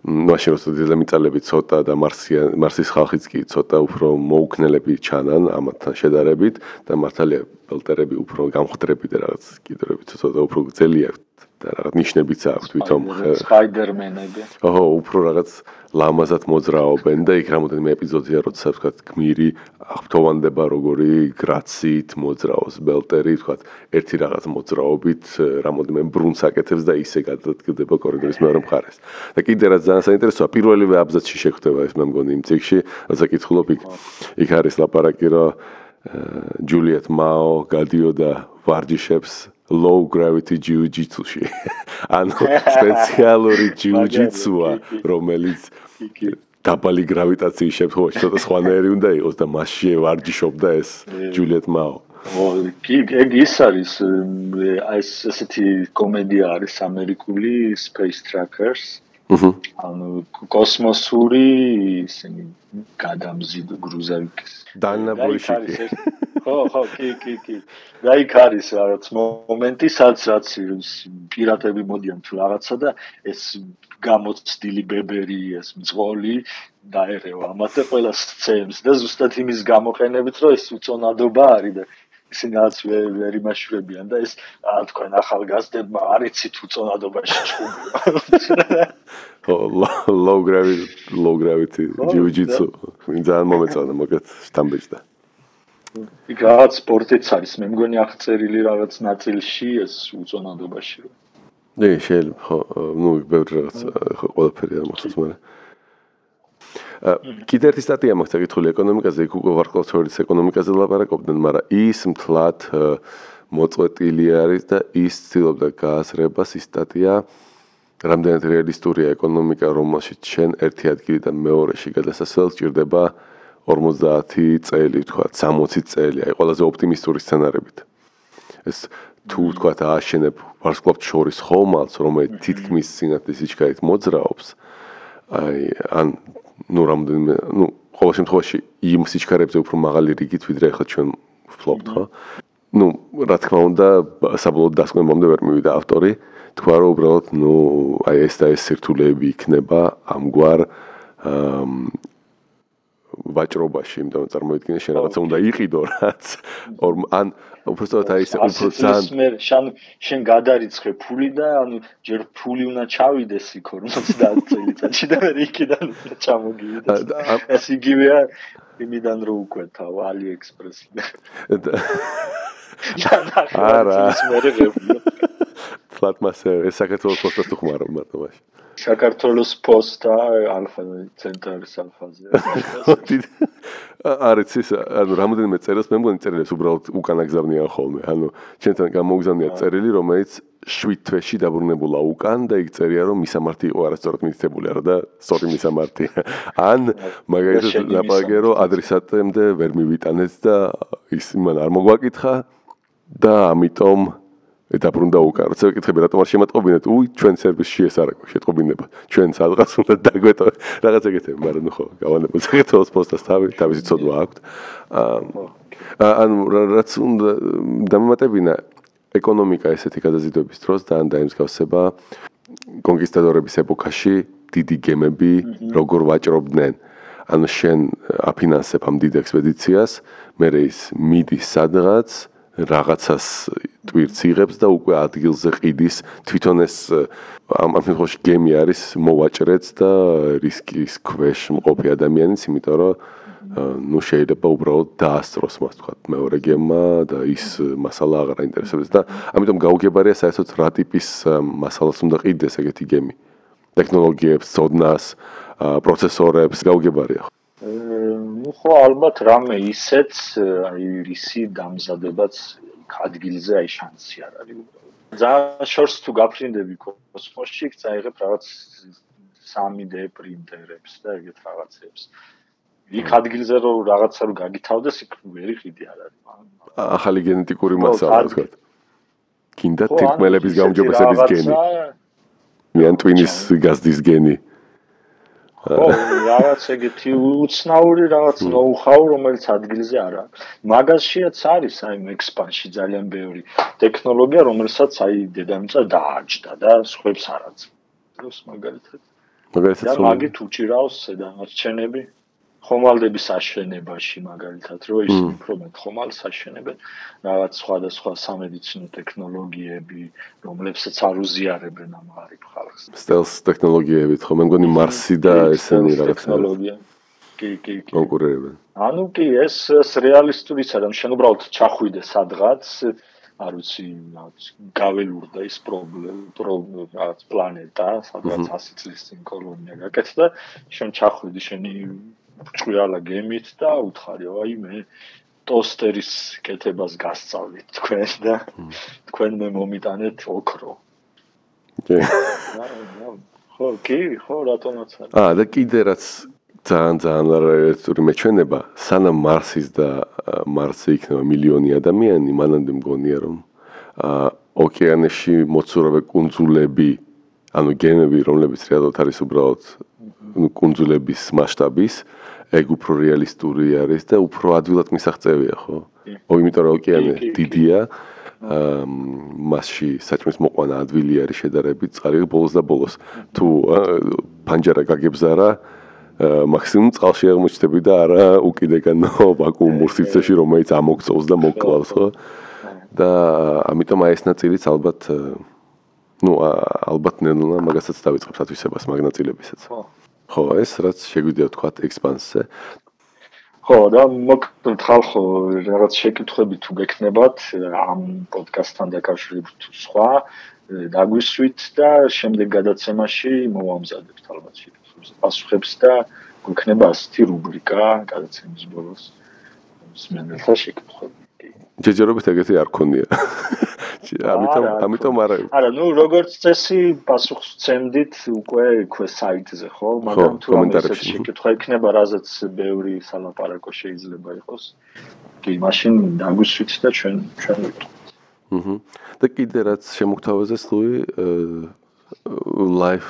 მაშინ როცა დედამიწალები ცოტა და მარსიან მარსის ხალხიც კი ცოტა უფრო მოუქნელები ჩანან ამათთან შედარებით და მართალია ბელტერები უფრო გამხდრები და რაღაც კიდრები ცოტა უფრო გძელი აქვს და რაღაც ნიშნებიც აქვს თვითონ სპაიდერმენები. ოჰო, უფრო რაღაც ლამაზად მოძრაობენ და იქ რამოდენიმე ეპიზოდია, როცა თქვა გმირი აღფრთოვანდება როგორი გრაციით მოძრაობს ბელტერი, თქვა ერთი რაღაც მოძრაობით რამოდენიმე ბრუნს აკეთებს და ისე გადადგდება კორიდორის მეორე მხარეს. და კიდე რაც ძალიან საინტერესოა, პირველივე აბზაცში შეხვდება ეს მე მგონი იმ ციკში, როცა კითხულობ იქ იქ არის ლაპარაკი რომ ჯულიეტ მაო გადიოდა ვარჯიშებს low gravity jiu-jitsu-ში. ანუ სპეციალური jiu-jitsu-ა, რომელიც დაბალი გრავიტაციის შემთხვევაში ცოტა სხვანაირი უნდა იყოს და მასში ვარჯიშობდა ეს ჯულიეტ მაო. ო, კი, ეგ ის არის ეს ესეთი კომედია არის ამერიკული Space Trackers. აჰა. ანუ კოსმოსური ისინი გადამზიდ გრუზავიკის. დანა ბოიშიკი. ხო, ხო, კი, კი, კი. და იქ არის რაღაც მომენტი, სადაც რაც პირატები მოდიან თუ რაღაცა და ეს გამოცდილი ბებერი ეს მძღოლი დაერევა ამათ და ყველა სცემს და ზუსტად იმის გამოყენებით, რომ ეს უწონადობა არის და ისინი რაც ვერ იმაშურებიან და ეს რა თქვენ ახალგაზრდებმა არიცით უწონადობაში ჩუბი. low gravity low gravity jiu-jitsu. ვინ ძალიან მომეწონა მოგეთ სტამბეჭდა. იქ რაღაც სპორტიც არის, მე მგონი აღწერილი რაღაც ნაწილში ეს უწონადობაში. ნე, შეიძლება, ხო, ნუ ბევრი რაღაც ხო ყველაფერი არ მოხდეს, მაგრამ კიდე ერთი სტატია მაქვს საკითხული ეკონომიკაზე, იქ უკვე ვარკლავცორის ეკონომიკაზე ლაპარაკობდნენ, მაგრამ ის მთლად მოწყვეტილი არის და ის ცდილობდა გაასრებას ის სტატია რამდენად რეალისტურია ეკონომიკა, რომელშიც შენ ერთი ადგილიდან მეორეში გადასასვლელს ჭირდება 50 წელი, თქვა 60 წელი, აი ყველაზე ოპტიმისტური სცენარებით. ეს თუ თქვა ააშენებ ვარსკვლავთ შორის ხომალს, რომელიც თითქმის სინათლის სიჩქარით მოძრაობს, აი ან ნუ რამდენიმე, ნუ ყოველ შემთხვევაში იმ სიჩქარეებზე უფრო მაღალი რიგით ვიდრე ახლა ჩვენ ვფლობთ, ხო? ნუ რა თქმა უნდა, საბოლოო დასკვნებამდე ვერ მივიდა ავტორი, თქვა რომ უბრალოდ ნუ აი ეს და ეს სირთულეები იქნება ამგვარ აა ვაჭრობაში, იმიტომ რომ წარმოიდგინე შენ რაღაცა უნდა იყიდო რაც ან უბრალოდ აი ეს უფრო ძალიან შენ შენ გადარიცხე ფული და ანუ ჯერ ფული უნდა ჩავიდეს იქ 50 წელიწადში და მე იქიდან ჩამოგივიდეს. ეს იგივეა იმიდან რო უკვე თავ AliExpress-ი. არა. ფლატ მასე ეს საქართველოს პოსტას თუ ხმარო მარტო მაშინ. საქართველოს პოსტა ალფა ცენტრის ალფაზე. არის ის ანუ რამოდენიმე წერილს მე მგონი წერილებს უბრალოდ უკან აგზავნიან ხოლმე. ანუ ჩვენთან გამოგზავნია წერილი, რომელიც 7 თვეში დაბრუნებულა უკან და იქ წერია რომ მისამართი იყო არასწორად მითითებული არა და სწორი მისამართი. ან მაგალითად ლაპარაკერო ადრესატემდე ვერ მივიტანეთ და ის მან არ მოგვაკითხა და ამიტომ დაბრუნდა უკან. როცა ვიკითხები რატომ არ შემატყობინეთ? უი, ჩვენ სერვისში ეს არ აქვს შეტყობინება. ჩვენ სადღაც უნდა დაგვეტო რაღაც ეგეთები, მაგრამ ნუ ხო, გავანებოთ საქართველოს პოსტას თავი, თავისი ცოდვა აქვს. აა ანუ რაც უნდა დამემატებინა ეკონომიკა ესეთი გადაზიდვების დროს და ან დაიმსგავსება კონკისტადორების ეპოქაში დიდი გემები როგორ ვაჭრობდნენ ანუ შენ აფინანსებ ამ დიდ ექსპედიციას მე ის მიდის სადღაც რაღაცას ტვირთს იღებს და უკვე ადგილზე ყიდის. თვითონ ეს ამ ამ შემთხვევაში გემი არის მოვაჭრეც და რისკის ქვეშ მყოფი ადამიანიც იმიტომ რომ ну შეიძლება უბრალოდ დაასწროს მას თქვა მეორე გემმა და ის მასალა აღარ აინტერესებს და ამიტომ გაუგებარია საერთოდ რა ტიპის მასალას უნდა ყიდეს ეგეთი გემი. ტექნოლოგიებს, ცოდნას, პროცესორებს გაუგებარია. ხო ну ხო ალბათ რამე ისეც აი რისი დამზადებაც ადგილზე აი შანსი არ არის უბრალოდ. ზა შორს თუ გაფრინდები კოსმოსში წაიღებ რაღაც 3D პრინტერებს და ეგეთ რაღაცებს. იქ ადგილზე რომ რაღაცა რომ გაგითავდეს იქ ვერი ხიდი არ არის ახალი გენეტიკური მასალა თქვა კიდე თქმელების გაუმჯობესების გენი. მიან ტვინის გაზდის გენი ო რაღაც ეგეთი უცნაური რაღაც ნოუ-ჰაუ რომელიც ადგილზე არა მაგაზშიაც არის აი ექსპანსი ძალიან ბევრი ტექნოლოგია რომელსაც აი დედამიწა დააჭდა და სხვებს არაც. დროს მაგალითად. მაგალითად და მაგით უჭირავს დანარჩენები ხომალდების აშენებაში მაგალითად რო ის უფრო მეტ ხომალს აშენებენ რაღაც სხვადასხვა სამედიცინო ტექნოლოგიები რომლებსაც არ უზიარებენ ამ ღარიბ ხალხს სტელს ტექნოლოგიებით ხო? მე მგონი მარსი და ესენი რაღაც ტექნოლოგია. კი კი კი. კონკურირებენ ანუ კი ეს ეს რეალისტური სად ამ შენ უბრალოდ ჩახვიდე სადღაც არ ვიცი გაველურდა ის პრობლემა რაღაც პლანეტა სადღაც 100 წლის წინ კოლონია გაკეთდა შენ ჩახვიდი შენი ჭრიალა გემით და უთხარიო აი მე ტოსტერის კეთებას გასწავლით თქვენ და თქვენ მე მომიტანეთ ოქრო კი ხო კი ხო რატომაც არა აა და კიდე რაც ძალიან ძალიან რეალისტური მეჩვენება სანამ მარსის და მარსზე იქნება მილიონი ადამიანი მანამდე მგონია რომ აა ოკეანეში მოცურავე კუნძულები ანუ გემები რომლებიც რეალურად არის უბრალოდ კუნძულების მასშტაბის ეგ უფრო რეალისტური არის და უფრო ადვილად მისაღწევია, ხო? ო, იმიტომ რომ ოკეანე დიდია. მასში საჭმის მოყვანა ადვილი არის შედარებით, წყალი ბოლოს და ბოლოს. თუ პანჯარა გაგებზარა, მაქსიმუმ წყალში აღმოჩნდები და არა უკიდეგანო ვაკუუმურ სივრცეში, რომელიც ამოგწოვს და მოკლავს, ხო? და ამიტომ აი ეს ნაწილიც ალბათ ну ალბათ ნელა მაგასაც დავიწყებს ათვისებას მაგნაწილებისაც. ხო. ხო, ეს რაც შეგვიძლია თქვა ექსპანსზე. ხო, და მოკლედ ხალხო, რაღაც შეკითხვები თუ გექნებათ ამ პოდკასტთან დაკავშირებით თუ სხვა, დაგვისვით და შემდეგ გადაცემაში მოვამზადებთ ალბათ შეკითხვებს. პასუხებს და გვექნება ასეთი რუბრიკა გადაცემის ბოლოს. მსმენელთა შეკითხვები. ჯეჯერობით ეგეთი არ ქონია. ამიტომ ამიტომ არა არა ნუ როგორც წესი პასუხს ვცემდით უკვე ქვე საიტზე ხო? მაგრამ თუ კომენტარებში. შეკითხვა იქნება რაზეც ბევრი სალაპარაკო შეიძლება იყოს კი მაშინ დაგვისვით და ჩვენ ჩვენ ვიტყვით აჰა და კიდე რაც შემოგთავაზეს ლუი live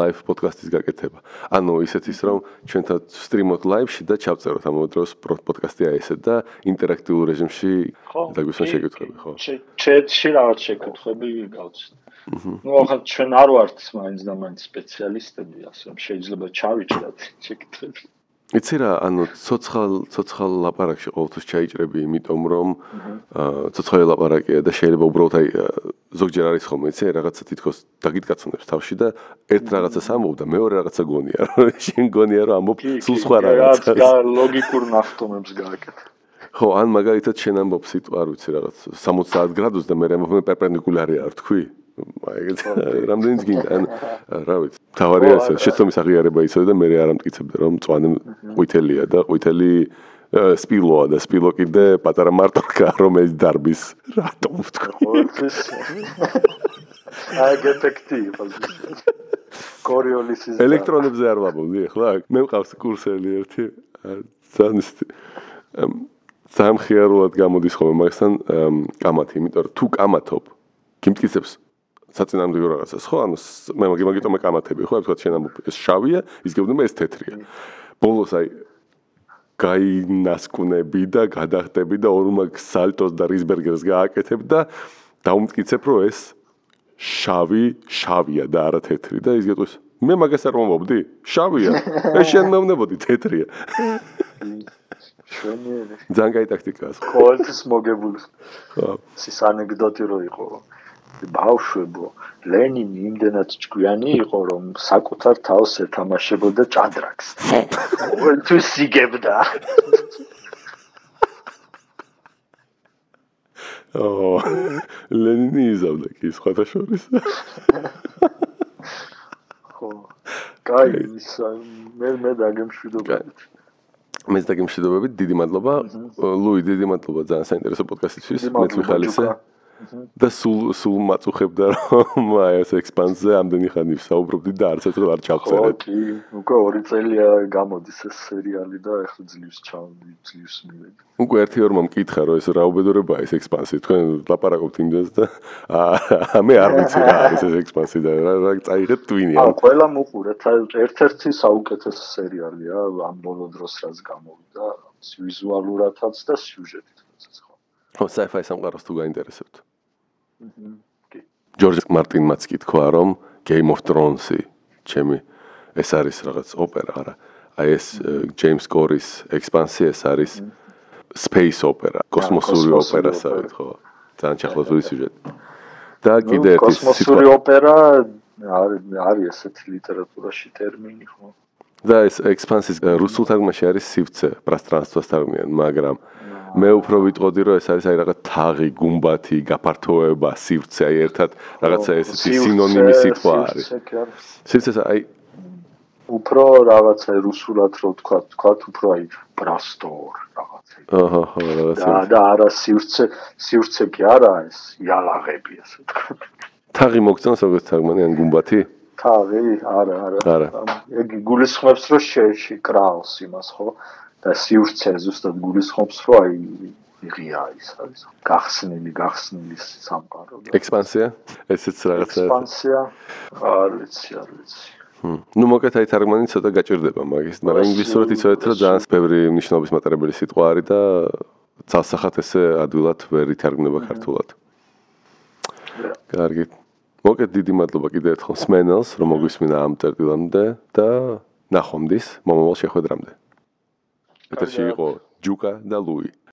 live podcast-ის გაკეთება. ანუ ისეთ ის რომ ჩვენთან სტრიმოთ live-ში და ჩავწეროთ ამ დროს პოდკასტი აი ესე და ინტერაქტიულ რეჟიმში დაგვისვა შეკითხვები, ხო? chat-ში რაღაც შეკითხვები გავცეთ. ну ახლა ჩვენ არ ვართ მაინც და მაინც სპეციალისტები, ასე რომ შეიძლება ჩავიჭრათ შეკითხვები. იცი რა, ანუ ცოცხალ ცოცხალ ლაპარაკში ყოველთვის ჩაიჭრები, იმიტომ რომ ცოცხალი ლაპარაკია და შეიძლება უბრალოდ აი ზოგჯერ არის ხოლმე, იცი, რაღაცა თითქოს დაგიტკაცნებს თავში და ერთ რაღაცას ამობ და მეორე რაღაცა გონია, რომ შენ გონია რომ ამობ სულ სხვა რაღაცას. რა ლოგიკურ ნახტომებს გააკეთე. ხო, ან მაგალითად შენ ამბობ სიტყვა, არ ვიცი რაღაც 60 გრადუს და მე ამბობ მე პერპენდიკულარი არ თქვი. ეგეთ რამდენიც გინდა ან რა ვიცი თავარია ეს შეცდომის აღიარება იცოდა და მე არ ამტკიცებდა რომ წვანი ყვითელია და ყვითელი სპილოა და სპილო კიდე პატარა მარტორკა რომელიც დარბის რატომ ვთქვი აი გეტექტი კორიოლისის ელექტრონებზე არ ვაბობდი ახლა მე მყავს კურსელი ერთი ზანისტი სამხიარულად გამოდის ხოლმე მაგასთან კამათი იმიტომ რომ თუ კამათობ გიმტკიცებს საწინააღმდეგო რაღაცას ხო ანუ მე მაგიტომე კამათები ხო თქვა შენ ამ ეს შავია ის გეუბნება ეს თეთრია. ბოლოს აი გაინასკუნები და გადახტები და ორმაგ სალტოს და რისბერგერს გააკეთებ და დაუმტკიცებ რომ ეს შავი შავია და არა თეთრი და ის გეტყვის მე მაგას არ მომობდი? შავია? ეს შენ მომნებოდი? თეთრია. შვენიერი ძალიან კაი ტაქტიკაა ყოველთვის მოგებული. ხო. ის ანეკდოტი რო იყო ბავშვებო ლენინი იმდენად ჭკვიანი იყო რომ საკუთარ თავს ეთამაშებოდა ჭადრაკს. ყოველთვის იგებდა. ო ლენინი იზავდა კი სხვათა შორის. ხო. კაი მე მე დაგემშვიდობებით. მე დაგემშვიდობებით დიდი მადლობა. ლუი დიდი მადლობა ძალიან საინტერესო პოდკასტისთვის. მეც მიხალისე და სულ სულ მაწუხებდა რომ აი ეს ექსპანსზე ამდენი ხანი საუბრობდი და არც ერთხელ არ ჩავწერეთ. ხო, კი, უკვე ორი წელია გამოდის ეს სერიალი და ახლა ძლივს ჩავდი, ძლივს მივედი. უკვე ერთი ორმა მკითხა რომ ეს რა უბედურებაა ეს ექსპანსი, თქვენ ლაპარაკობთ იმდენს და აა მე არ ვიცი რა არის ეს ექსპანსი და რა რა წაიღეთ ტვინი. აა ყველა მოყურეთ, ერთ-ერთი საუკეთესო სერიალია ამ ბოლო დროს რაც გამოვიდა, ვიზუალურადაც და სიუჟეტით. ხო, sci-fi სამყაროს თუ გაინტერესებთ. ჯორჯ მარტინმაც კი თქვა რომ Game of Thrones-ი ჩემი ეს არის რაღაც ოპერა არა? აი ეს ჯეიმს კორის ექსპანსია ეს არის space opera კოსმოსური ოპერა საერთოდ ხო? ძალიან ჩახლებული სიუჟეტი. და კიდე ერთი კოსმოსური ოპერა არის ესეთი ლიტერატურაში ტერმინი ხო? და ეს ექსპანსიის რუსულ თარგმანში არის სივცე პრასტრანსტვას თარგმნიან მაგრამ მე უფრო ვიტყოდი რომ ეს არის აი რაღაც თაღი, გუმბათი, გაფართოება, სივრცე, აი ერთად რაღაცა ესეთი სინონიმი სიტყვა არის. სივრცე აი უფრო რაღაცა რუსულად რო თქვა, თქვა უფრო აი პრასტორ რაღაცა. აჰა, რაღაცა. და და არა სივრცე, სივრცე კი არა ეს იალაღები ასე თქვა. თაღი მოგწონს როგორც თაღმანი ან გუმბათი? თაღი, არა, არა. ეგ გულისხმობს რომ შეში კრაულს იმას ხო? და სივრცე ზუსტად გულისხმობს, რომ აი იღია ის არის გახსნილი, გახსნილი სამყარო. ექსპანსია? ესეც რაღაცა. ექსპანსია? არ ვიცი, არ ვიცი. ну მოკეთ აი თარგმანი ცოტა გაჭirdება მაგის, მაგრამ ინგლისურად იცოდეთ რომ ძალიან ბევრი ნიშნობის მატარებელი სიტყვა არის და ცალსახად ესე ადვილად ვერ ითარგმნება ქართულად. კარგი. მოკეთ დიდი მადლობა კიდევ ერთხელ სმენელს რომ მოგვისმინა ამ წერტილამდე და ნახვამდის მომავალ შეხვედრამდე. ეთერში იყო ჯუკა და ლუი